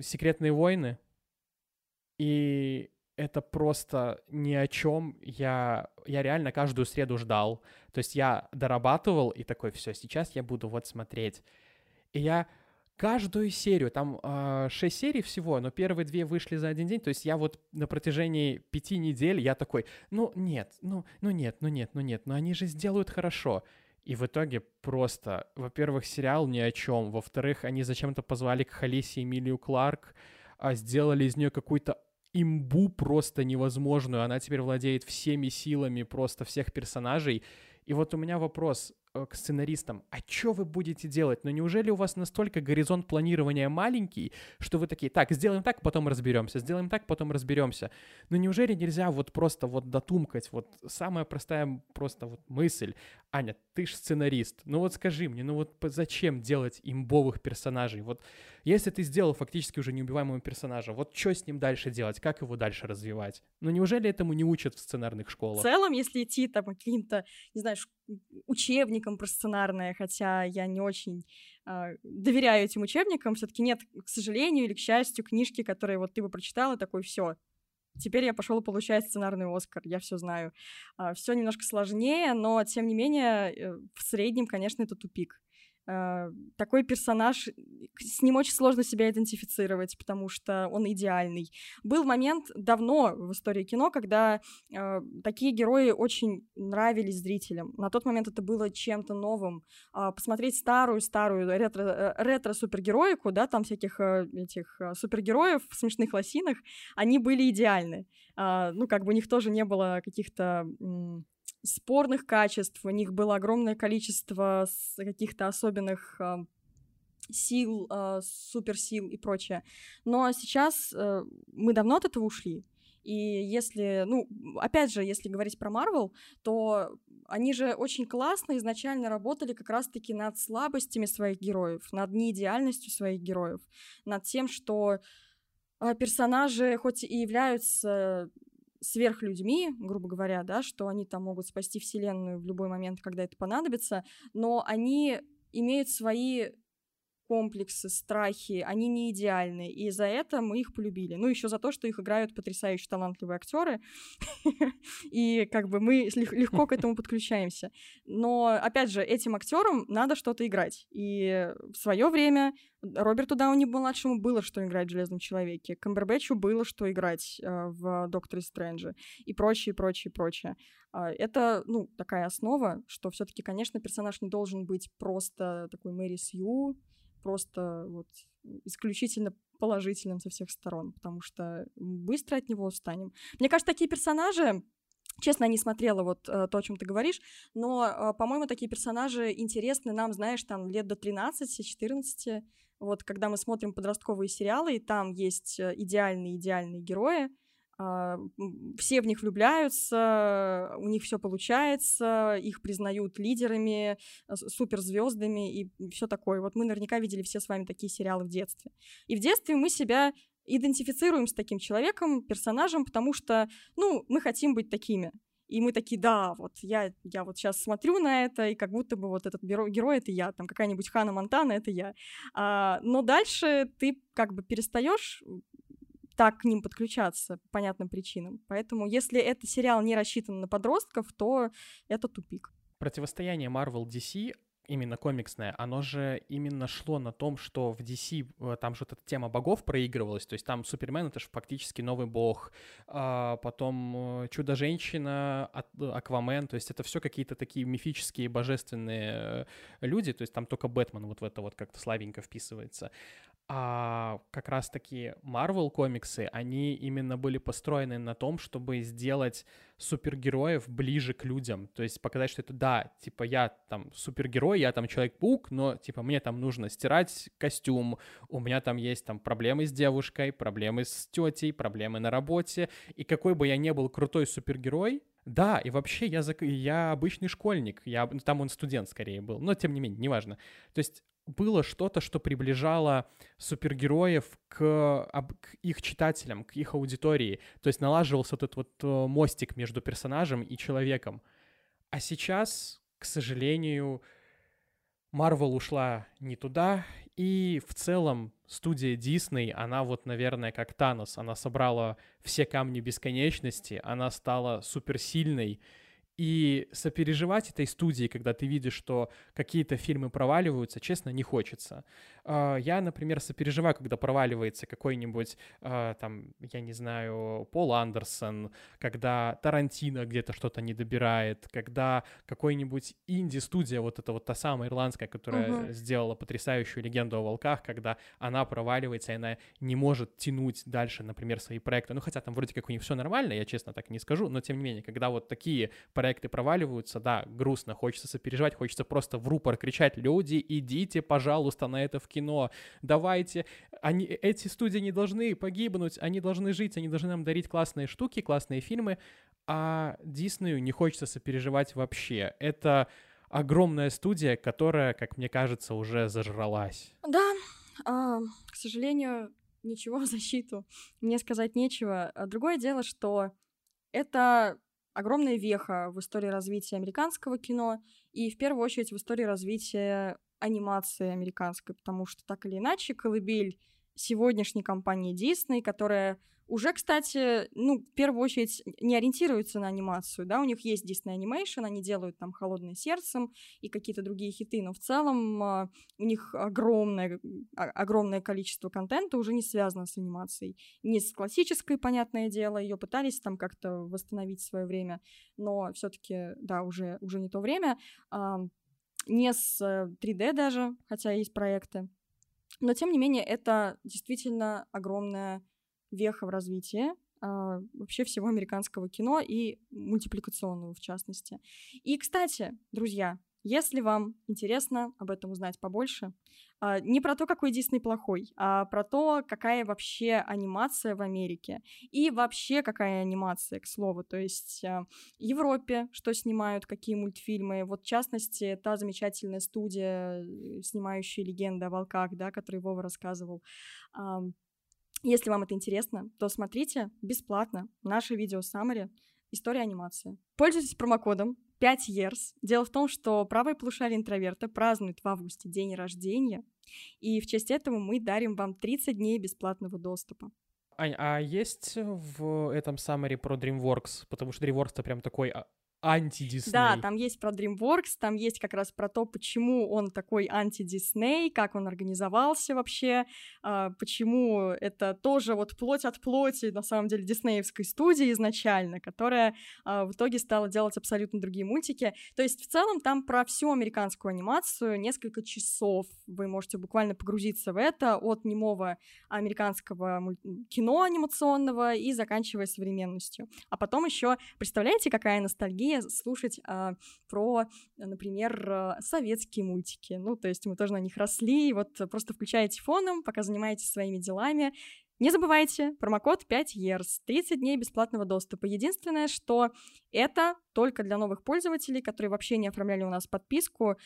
«Секретные войны». И это просто ни о чем. Я, я реально каждую среду ждал. То есть я дорабатывал и такой, все, сейчас я буду вот смотреть. И я каждую серию, там э, 6 серий всего, но первые две вышли за один день, то есть я вот на протяжении пяти недель, я такой, ну нет, ну, ну нет, ну нет, ну нет, но они же сделают хорошо. И в итоге просто, во-первых, сериал ни о чем, во-вторых, они зачем-то позвали к Халисе Эмилию Кларк, а сделали из нее какую-то имбу просто невозможную, она теперь владеет всеми силами просто всех персонажей. И вот у меня вопрос, к сценаристам, а что вы будете делать? Ну, неужели у вас настолько горизонт планирования маленький, что вы такие, так, сделаем так, потом разберемся, сделаем так, потом разберемся. Ну, неужели нельзя вот просто вот дотумкать, вот самая простая просто вот мысль, Аня, ты ж сценарист, ну вот скажи мне, ну вот зачем делать имбовых персонажей? Вот если ты сделал фактически уже неубиваемого персонажа, вот что с ним дальше делать, как его дальше развивать? Ну неужели этому не учат в сценарных школах? В целом, если идти там каким-то, не знаю, учебникам про сценарное, хотя я не очень э, доверяю этим учебникам, все-таки нет, к сожалению или к счастью, книжки, которые вот ты бы прочитала, такой все, Теперь я пошел получать сценарный Оскар, я все знаю. А, все немножко сложнее, но тем не менее, э, в среднем, конечно, это тупик. Э, такой персонаж, с ним очень сложно себя идентифицировать, потому что он идеальный. Был момент давно в истории кино, когда э, такие герои очень нравились зрителям. На тот момент это было чем-то новым. Э, посмотреть старую-старую ретро, э, ретро-супергероику, да, там всяких э, этих э, супергероев в смешных лосинах, они были идеальны. Э, ну, как бы у них тоже не было каких-то... Э, спорных качеств, у них было огромное количество каких-то особенных э, сил, э, суперсил и прочее. Но сейчас э, мы давно от этого ушли. И если, ну, опять же, если говорить про Марвел, то они же очень классно изначально работали как раз-таки над слабостями своих героев, над неидеальностью своих героев, над тем, что персонажи хоть и являются сверхлюдьми, грубо говоря, да, что они там могут спасти Вселенную в любой момент, когда это понадобится, но они имеют свои комплексы, страхи, они не идеальны, и за это мы их полюбили. Ну, еще за то, что их играют потрясающе талантливые актеры, и как бы мы легко к этому подключаемся. Но, опять же, этим актерам надо что-то играть. И в свое время Роберту Дауни-младшему было что играть в «Железном человеке», Камбербэтчу было что играть э, в «Докторе Стрэнджа» и прочее, прочее, прочее. Э, это, ну, такая основа, что все таки конечно, персонаж не должен быть просто такой Мэри Сью, просто вот исключительно положительным со всех сторон, потому что быстро от него устанем. Мне кажется, такие персонажи, Честно, я не смотрела вот э, то, о чем ты говоришь, но, э, по-моему, такие персонажи интересны нам, знаешь, там лет до 13-14, вот когда мы смотрим подростковые сериалы, и там есть э, идеальные-идеальные герои, а, все в них влюбляются, у них все получается, их признают лидерами, суперзвездами и все такое. Вот мы наверняка видели все с вами такие сериалы в детстве. И в детстве мы себя идентифицируем с таким человеком, персонажем, потому что, ну, мы хотим быть такими. И мы такие, да, вот я, я вот сейчас смотрю на это, и как будто бы вот этот герой, герой это я, там какая-нибудь Хана Монтана это я. А, но дальше ты как бы перестаешь так к ним подключаться по понятным причинам. Поэтому, если этот сериал не рассчитан на подростков, то это тупик. Противостояние Marvel DC именно комиксное, оно же именно шло на том, что в DC э, там же эта тема богов проигрывалась, то есть там Супермен — это же фактически новый бог, а потом э, Чудо-женщина, Аквамен, то есть это все какие-то такие мифические, божественные э, люди, то есть там только Бэтмен вот в это вот как-то славенько вписывается. А как раз-таки Marvel комиксы, они именно были построены на том, чтобы сделать супергероев ближе к людям. То есть показать, что это, да, типа я там супергерой, я там Человек-паук, но типа мне там нужно стирать костюм, у меня там есть там проблемы с девушкой, проблемы с тетей, проблемы на работе. И какой бы я ни был крутой супергерой, да, и вообще я, зак... я обычный школьник, я... там он студент скорее был, но тем не менее, неважно. То есть было что-то, что приближало супергероев к, к их читателям, к их аудитории. То есть налаживался этот вот э, мостик между персонажем и человеком. А сейчас, к сожалению, Марвел ушла не туда, и в целом студия Дисней, она вот, наверное, как Танос, она собрала все камни бесконечности, она стала суперсильной, и сопереживать этой студии, когда ты видишь, что какие-то фильмы проваливаются, честно, не хочется. А, я, например, сопереживаю, когда проваливается какой-нибудь, а, там, я не знаю, Пол Андерсон, когда Тарантино где-то что-то не добирает, когда какой-нибудь инди-студия, вот эта вот та самая ирландская, которая uh-huh. сделала потрясающую легенду о волках, когда она проваливается, и она не может тянуть дальше, например, свои проекты. Ну, хотя там вроде как у них все нормально, я честно так не скажу, но тем не менее, когда вот такие проекты проваливаются, да, грустно, хочется сопереживать, хочется просто в рупор кричать, люди, идите, пожалуйста, на это в кино, давайте, они, эти студии не должны погибнуть, они должны жить, они должны нам дарить классные штуки, классные фильмы, а Диснею не хочется сопереживать вообще. Это огромная студия, которая, как мне кажется, уже зажралась. Да, а, к сожалению, ничего в защиту мне сказать нечего. А другое дело, что это огромная веха в истории развития американского кино и в первую очередь в истории развития анимации американской, потому что так или иначе колыбель сегодняшней компании Disney, которая уже, кстати, ну, в первую очередь не ориентируется на анимацию, да, у них есть Disney Animation, они делают там «Холодное сердцем» и какие-то другие хиты, но в целом э, у них огромное, а, огромное количество контента уже не связано с анимацией. Не с классической, понятное дело, ее пытались там как-то восстановить в свое время, но все таки да, уже, уже не то время. Э, не с 3D даже, хотя есть проекты. Но, тем не менее, это действительно огромная веха в развитии а, вообще всего американского кино и мультипликационного в частности. И, кстати, друзья, если вам интересно об этом узнать побольше, а, не про то, какой Дисней плохой, а про то, какая вообще анимация в Америке. И вообще какая анимация, к слову. То есть а, в Европе что снимают, какие мультфильмы. Вот в частности, та замечательная студия, э, снимающая «Легенды о волках», да, который Вова рассказывал. Если вам это интересно, то смотрите бесплатно наше видео Summary «История анимации». Пользуйтесь промокодом 5 years. Дело в том, что правое полушарие интроверта празднует в августе день рождения, и в честь этого мы дарим вам 30 дней бесплатного доступа. Ань, а есть в этом Summary про DreamWorks? Потому что DreamWorks — это прям такой а, анти-Дисней. Да, там есть про DreamWorks, там есть как раз про то, почему он такой анти-Дисней, как он организовался вообще, э, почему это тоже вот плоть от плоти, на самом деле, диснеевской студии изначально, которая э, в итоге стала делать абсолютно другие мультики. То есть в целом там про всю американскую анимацию несколько часов вы можете буквально погрузиться в это от немого американского кино анимационного и заканчивая современностью. А потом еще, представляете, какая ностальгия слушать а, про, например, а, советские мультики. Ну, то есть мы тоже на них росли, и вот просто включаете фоном, пока занимаетесь своими делами, не забывайте, промокод 5 years, 30 дней бесплатного доступа. Единственное, что это только для новых пользователей, которые вообще не оформляли у нас подписку.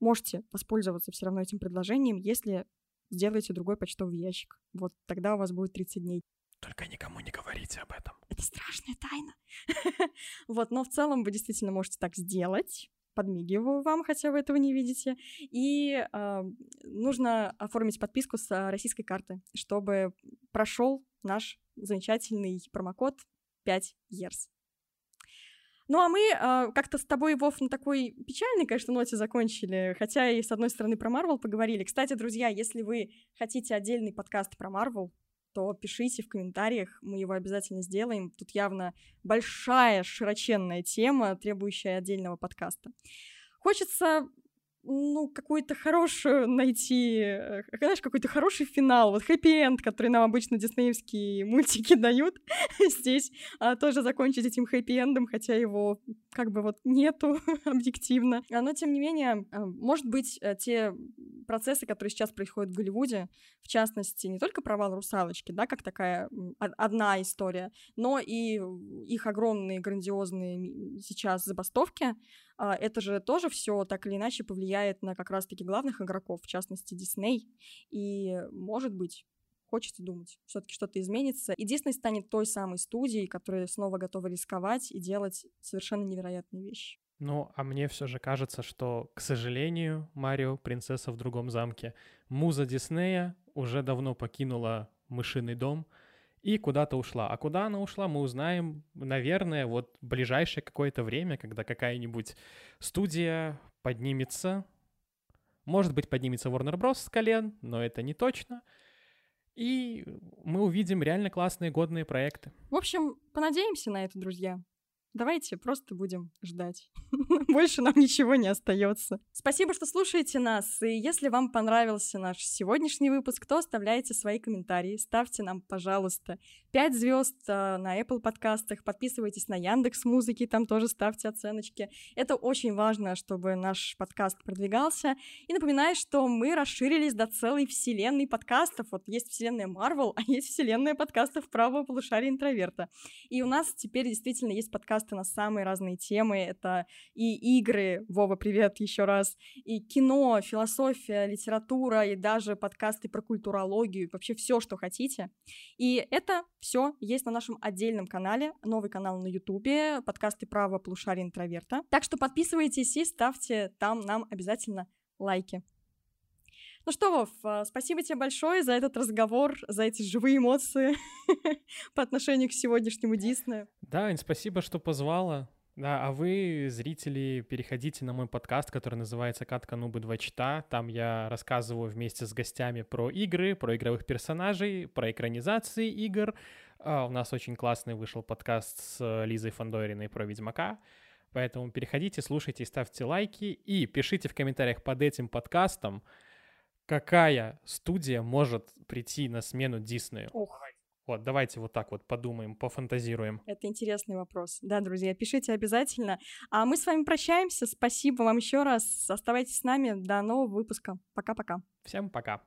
Можете воспользоваться все равно этим предложением, если сделаете другой почтовый ящик. Вот тогда у вас будет 30 дней. Только никому не говорите об этом. Это страшная тайна. вот, но в целом вы действительно можете так сделать. Подмигиваю вам, хотя вы этого не видите. И э, нужно оформить подписку с российской карты, чтобы прошел наш замечательный промокод 5 years. Ну, а мы э, как-то с тобой, Вов, на такой печальной, конечно, ноте закончили, хотя и, с одной стороны, про Марвел поговорили. Кстати, друзья, если вы хотите отдельный подкаст про Марвел, то пишите в комментариях, мы его обязательно сделаем. Тут явно большая, широченная тема, требующая отдельного подкаста. Хочется ну, какую-то хорошую найти, э, знаешь, какой-то хороший финал, вот хэппи-энд, который нам обычно диснеевские мультики дают, здесь а, тоже закончить этим хэппи-эндом, хотя его как бы вот нету объективно. Но, тем не менее, а, может быть, э, те процессы, которые сейчас происходят в Голливуде, в частности, не только провал «Русалочки», да, как такая одна история, но и их огромные, грандиозные сейчас забастовки, а, это же тоже все так или иначе повлияет на как раз-таки главных игроков, в частности, Дисней. И, может быть, хочется думать, все-таки что-то изменится. И Дисней станет той самой студией, которая снова готова рисковать и делать совершенно невероятные вещи. Ну, а мне все же кажется, что, к сожалению, Марио, принцесса в другом замке, муза Диснея уже давно покинула мышиный дом, и куда-то ушла. А куда она ушла, мы узнаем, наверное, вот в ближайшее какое-то время, когда какая-нибудь студия поднимется. Может быть, поднимется Warner Bros. с колен, но это не точно. И мы увидим реально классные годные проекты. В общем, понадеемся на это, друзья. Давайте просто будем ждать. Больше нам ничего не остается. Спасибо, что слушаете нас. И если вам понравился наш сегодняшний выпуск, то оставляйте свои комментарии. Ставьте нам, пожалуйста, 5 звезд э, на Apple подкастах. Подписывайтесь на Яндекс Музыки, там тоже ставьте оценочки. Это очень важно, чтобы наш подкаст продвигался. И напоминаю, что мы расширились до целой вселенной подкастов. Вот есть вселенная Marvel, а есть вселенная подкастов правого полушария интроверта. И у нас теперь действительно есть подкаст подкасты на самые разные темы. Это и игры, Вова, привет еще раз, и кино, философия, литература, и даже подкасты про культурологию, вообще все, что хотите. И это все есть на нашем отдельном канале, новый канал на Ютубе, подкасты право полушария интроверта. Так что подписывайтесь и ставьте там нам обязательно лайки. Ну что, Вов, а, спасибо тебе большое за этот разговор, за эти живые эмоции по отношению к сегодняшнему Диснею. Да, Ань, спасибо, что позвала. Да, а вы, зрители, переходите на мой подкаст, который называется «Катка Нубы Два Чита». Там я рассказываю вместе с гостями про игры, про игровых персонажей, про экранизации игр. А, у нас очень классный вышел подкаст с Лизой Фандориной про Ведьмака. Поэтому переходите, слушайте, ставьте лайки и пишите в комментариях под этим подкастом, какая студия может прийти на смену Диснею? Ох. Вот, давайте вот так вот подумаем, пофантазируем. Это интересный вопрос. Да, друзья, пишите обязательно. А мы с вами прощаемся. Спасибо вам еще раз. Оставайтесь с нами. До нового выпуска. Пока-пока. Всем пока.